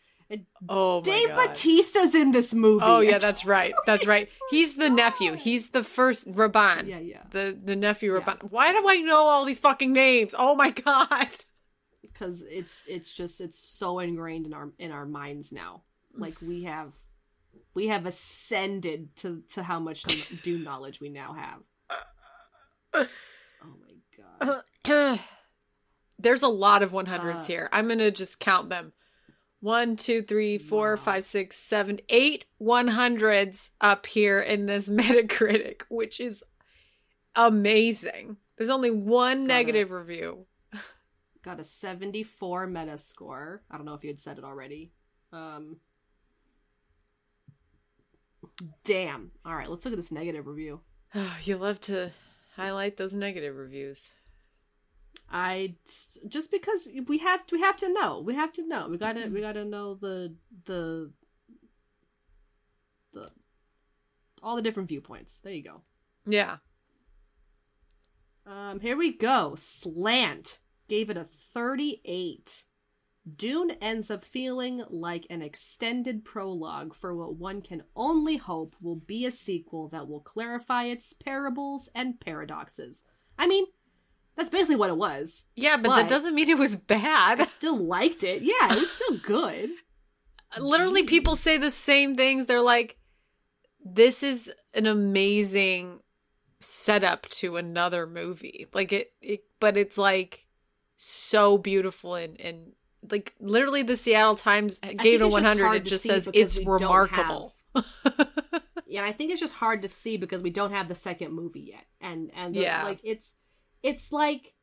Oh my Dave God. Bautista's in this movie. Oh yeah, that's right. That's right. He's the nephew. He's the first Rabban. Yeah, yeah. The the nephew Yeah. Rabban. Why do I know all these fucking names? Oh my god. because it's it's just it's so ingrained in our in our minds now. Like we have we have ascended to to how much Dune knowledge we now have. Oh my god. There's a lot of 100s Uh. here. I'm going to just count them. One, two, three, four, Wow. five, six, seven, eight 100s up here in this Metacritic, which is amazing. There's only one Got negative review. Got a 74 meta score. I don't know if you had said it already. Um Damn. All right, let's look at this negative review. Oh, you love to highlight those negative reviews. I just because we have we have to know. We have to know. We got to we got to know the the the all the different viewpoints. There you go. Yeah. Um, here we go. Slant gave it a 38. Dune ends up feeling like an extended prologue for what one can only hope will be a sequel that will clarify its parables and paradoxes. I mean, that's basically what it was. Yeah, but, But- that doesn't mean it was bad. I still liked it. Yeah, it was still good. Literally, Jeez. people say the same things. They're like, this is an amazing setup to another movie. Like, it, it but it's like so beautiful and, and like literally the Seattle Times gave it a it's just 100. It just says it's remarkable. Yeah, I think it's just hard to see because we don't have the second movie yet, and and the- Yeah. like it's it's like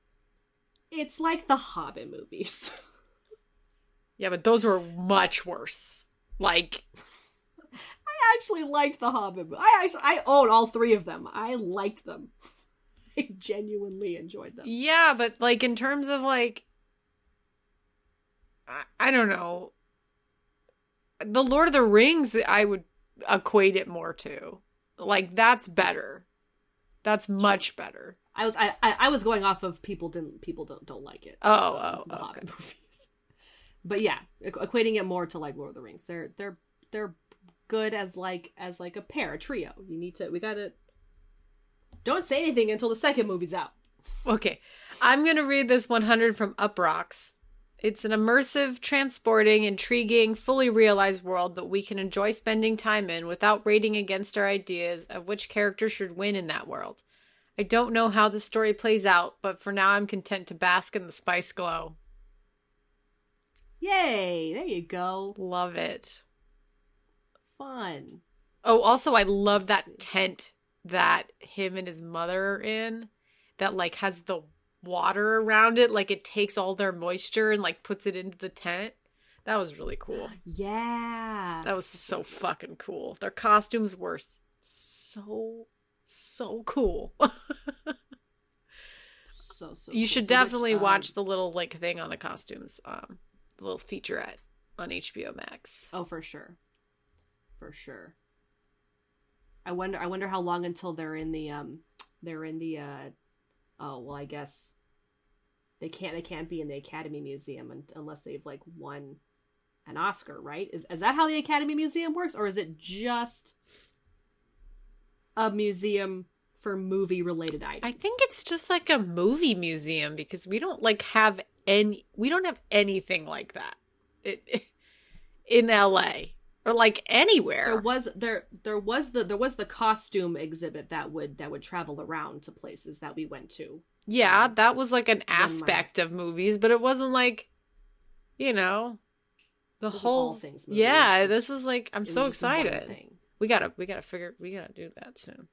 it's like the Hobbit movies. yeah, but those were much worse. Like, I actually liked the Hobbit. I actually I own all three of them. I liked them. I genuinely enjoyed them. Yeah, but like in terms of like I, I don't know. The Lord of the Rings I would equate it more to. Like that's better. That's much better. I was I, I I was going off of people didn't people don't don't like it. Oh, um, oh, the okay. Hobbit movies. But yeah, equating it more to like Lord of the Rings. They're they're they're good as like as like a pair, a trio. You need to we gotta don't say anything until the second movie's out. Okay. I'm to read this 100 from Uproxx. It's an immersive, transporting, intriguing, fully realized world that we can enjoy spending time in without rating against our ideas of which character should win in that world. I don't know how the story plays out, but for now I'm content to bask in the spice glow. Yay! There you go. Love it. Fun. Oh, also I love that Let's see. tent that him and his mother are in that like has the water around it like it takes all their moisture and like puts it into the tent. That was really cool. Yeah. That was so fucking cool. Their costumes were so so cool. so so. you cool. should So definitely um, watch the little like thing on the costumes, um, the little featurette on HBO Max. Oh, for sure, for sure. I wonder. I wonder how long until they're in the um, they're in the uh, oh well, I guess they can't. They can't be in the Academy Museum un- unless they've like won an Oscar, right? Is is that how the Academy Museum works, or is it just a museum for movie related items? I think it's just like a movie museum because we don't like have any we don't have anything like that it, in LA or like anywhere. there was there there was the there was the costume exhibit that would that would travel around to places that we went to. yeah, um, that was like an my- aspect of movies, but it wasn't like you know the whole things movie, it Yeah, this was like I'm so excited. We gotta we gotta figure we gotta do that soon.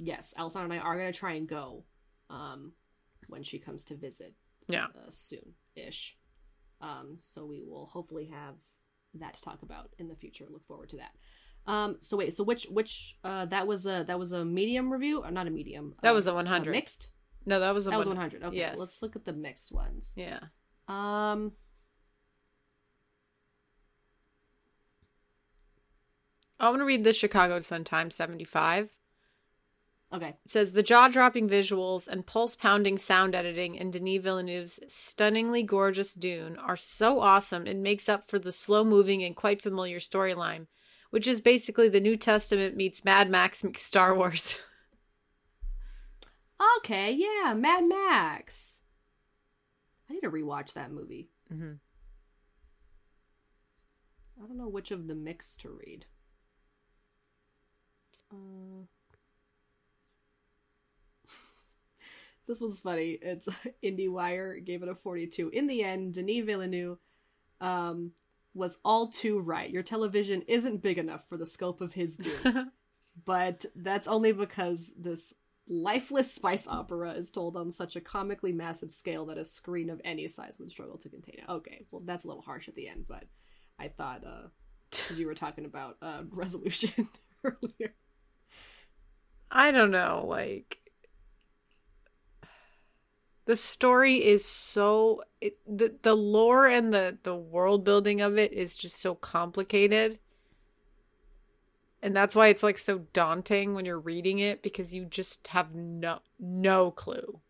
Yes, Elsa and I are gonna try and go, um, when she comes to visit Yeah. uh, soon ish. Um, so we will hopefully have that to talk about in the future. Look forward to that. Um, so wait, so which which uh that was a that was a medium review or not a medium? That uh, was a uh, 100. mixed. No, that was a That was 100. Okay, Yes. let's look at the mixed ones. Yeah. Um, I'm gonna read the Chicago Sun Times 75. okay. It says the jaw dropping visuals and pulse pounding sound editing in Denis Villeneuve's stunningly gorgeous Dune are so awesome it makes up for the slow moving and quite familiar storyline, which is basically the New Testament meets Mad Max meets Star Wars. Okay, yeah, Mad Max. I need to rewatch that movie. Mhm. I don't know which of the mix to read. Uh, this was funny. It's IndieWire gave it a 42. In the end, Denis Villeneuve um, was all too right. Your television isn't big enough for the scope of his Dune. but that's only because this lifeless spice opera is told on such a comically massive scale that a screen of any size would struggle to contain it. Okay, well, that's a little harsh at the end, but I thought, uh, you were talking about uh, resolution earlier. I don't know, like the story is so it, the the lore and the the world building of it is just so complicated. And that's why it's like so daunting when you're reading it because you just have no no clue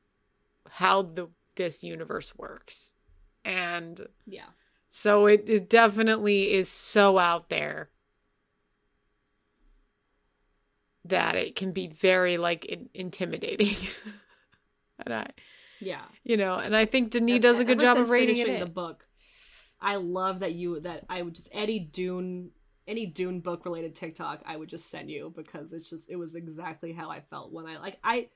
how the this universe works. And yeah. So it, it definitely is so out there that it can be very like in- intimidating. and I yeah. You know, and I think Denis does a good job of rating it. the book. I love that you that I would just any Dune any Dune book related TikTok I would just send you because it's just it was exactly how I felt when I like I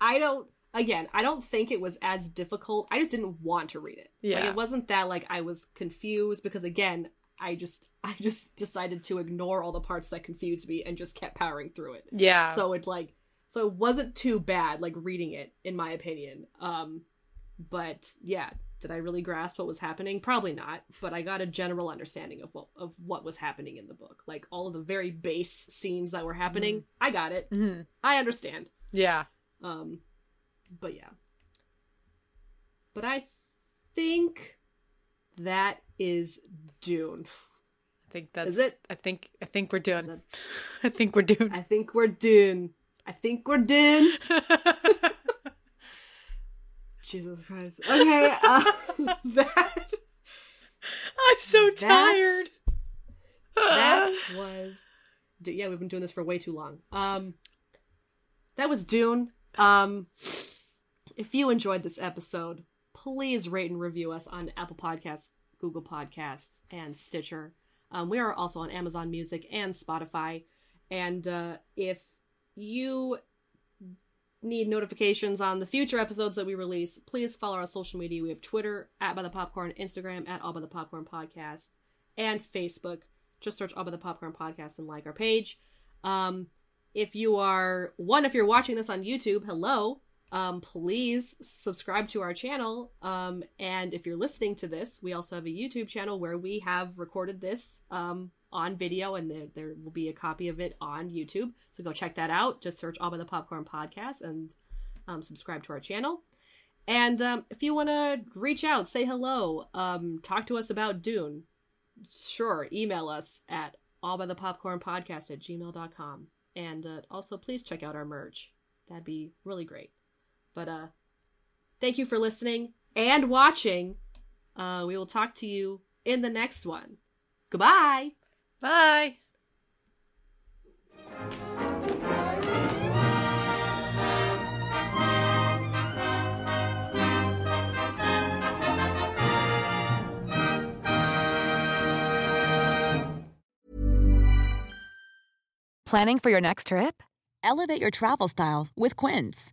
I don't again I don't think it was as difficult. I just didn't want to read it. Yeah, like, it wasn't that like I was confused because again I just I just decided to ignore all the parts that confused me and just kept powering through it. Yeah. So it's like so it wasn't too bad like reading it in my opinion. Um but yeah, did I really grasp what was happening? Probably not, but I got a general understanding of what of what was happening in the book. Like all of the very base scenes that were happening, mm. I got it. Mm-hmm. I understand. Yeah. Um but yeah. But I think that is Dune. I think that's is it. I think I think we're done. I think we're done. I think we're done. I think we're done. Jesus Christ. Okay, uh, that. I'm so that, tired. that was. Yeah, we've been doing this for way too long. Um, that was Dune. Um, if you enjoyed this episode, please rate and review us on Apple Podcasts, Google Podcasts, and Stitcher. Um, we are also on Amazon Music and Spotify. And uh, if you need notifications on the future episodes that we release, please follow our social media. We have Twitter at by the popcorn, Instagram at all by the popcorn podcast, and Facebook. Just search all by the popcorn podcast and like our page. Um, if you are one, if you're watching this on YouTube, hello. Um, please subscribe to our channel. Um, and if you're listening to this, we also have a YouTube channel where we have recorded this um, on video, and there, there will be a copy of it on YouTube. So go check that out. Just search All by the Popcorn Podcast and um, subscribe to our channel. And um, if you want to reach out, say hello, um, talk to us about Dune, sure, email us at allbythepopcornpodcast at gmail.com. And uh, also, please check out our merch. That'd be really great. But uh, thank you for listening and watching. Uh, we will talk to you in the next one. Goodbye. Bye. Planning for your next trip? Elevate your travel style with Quince.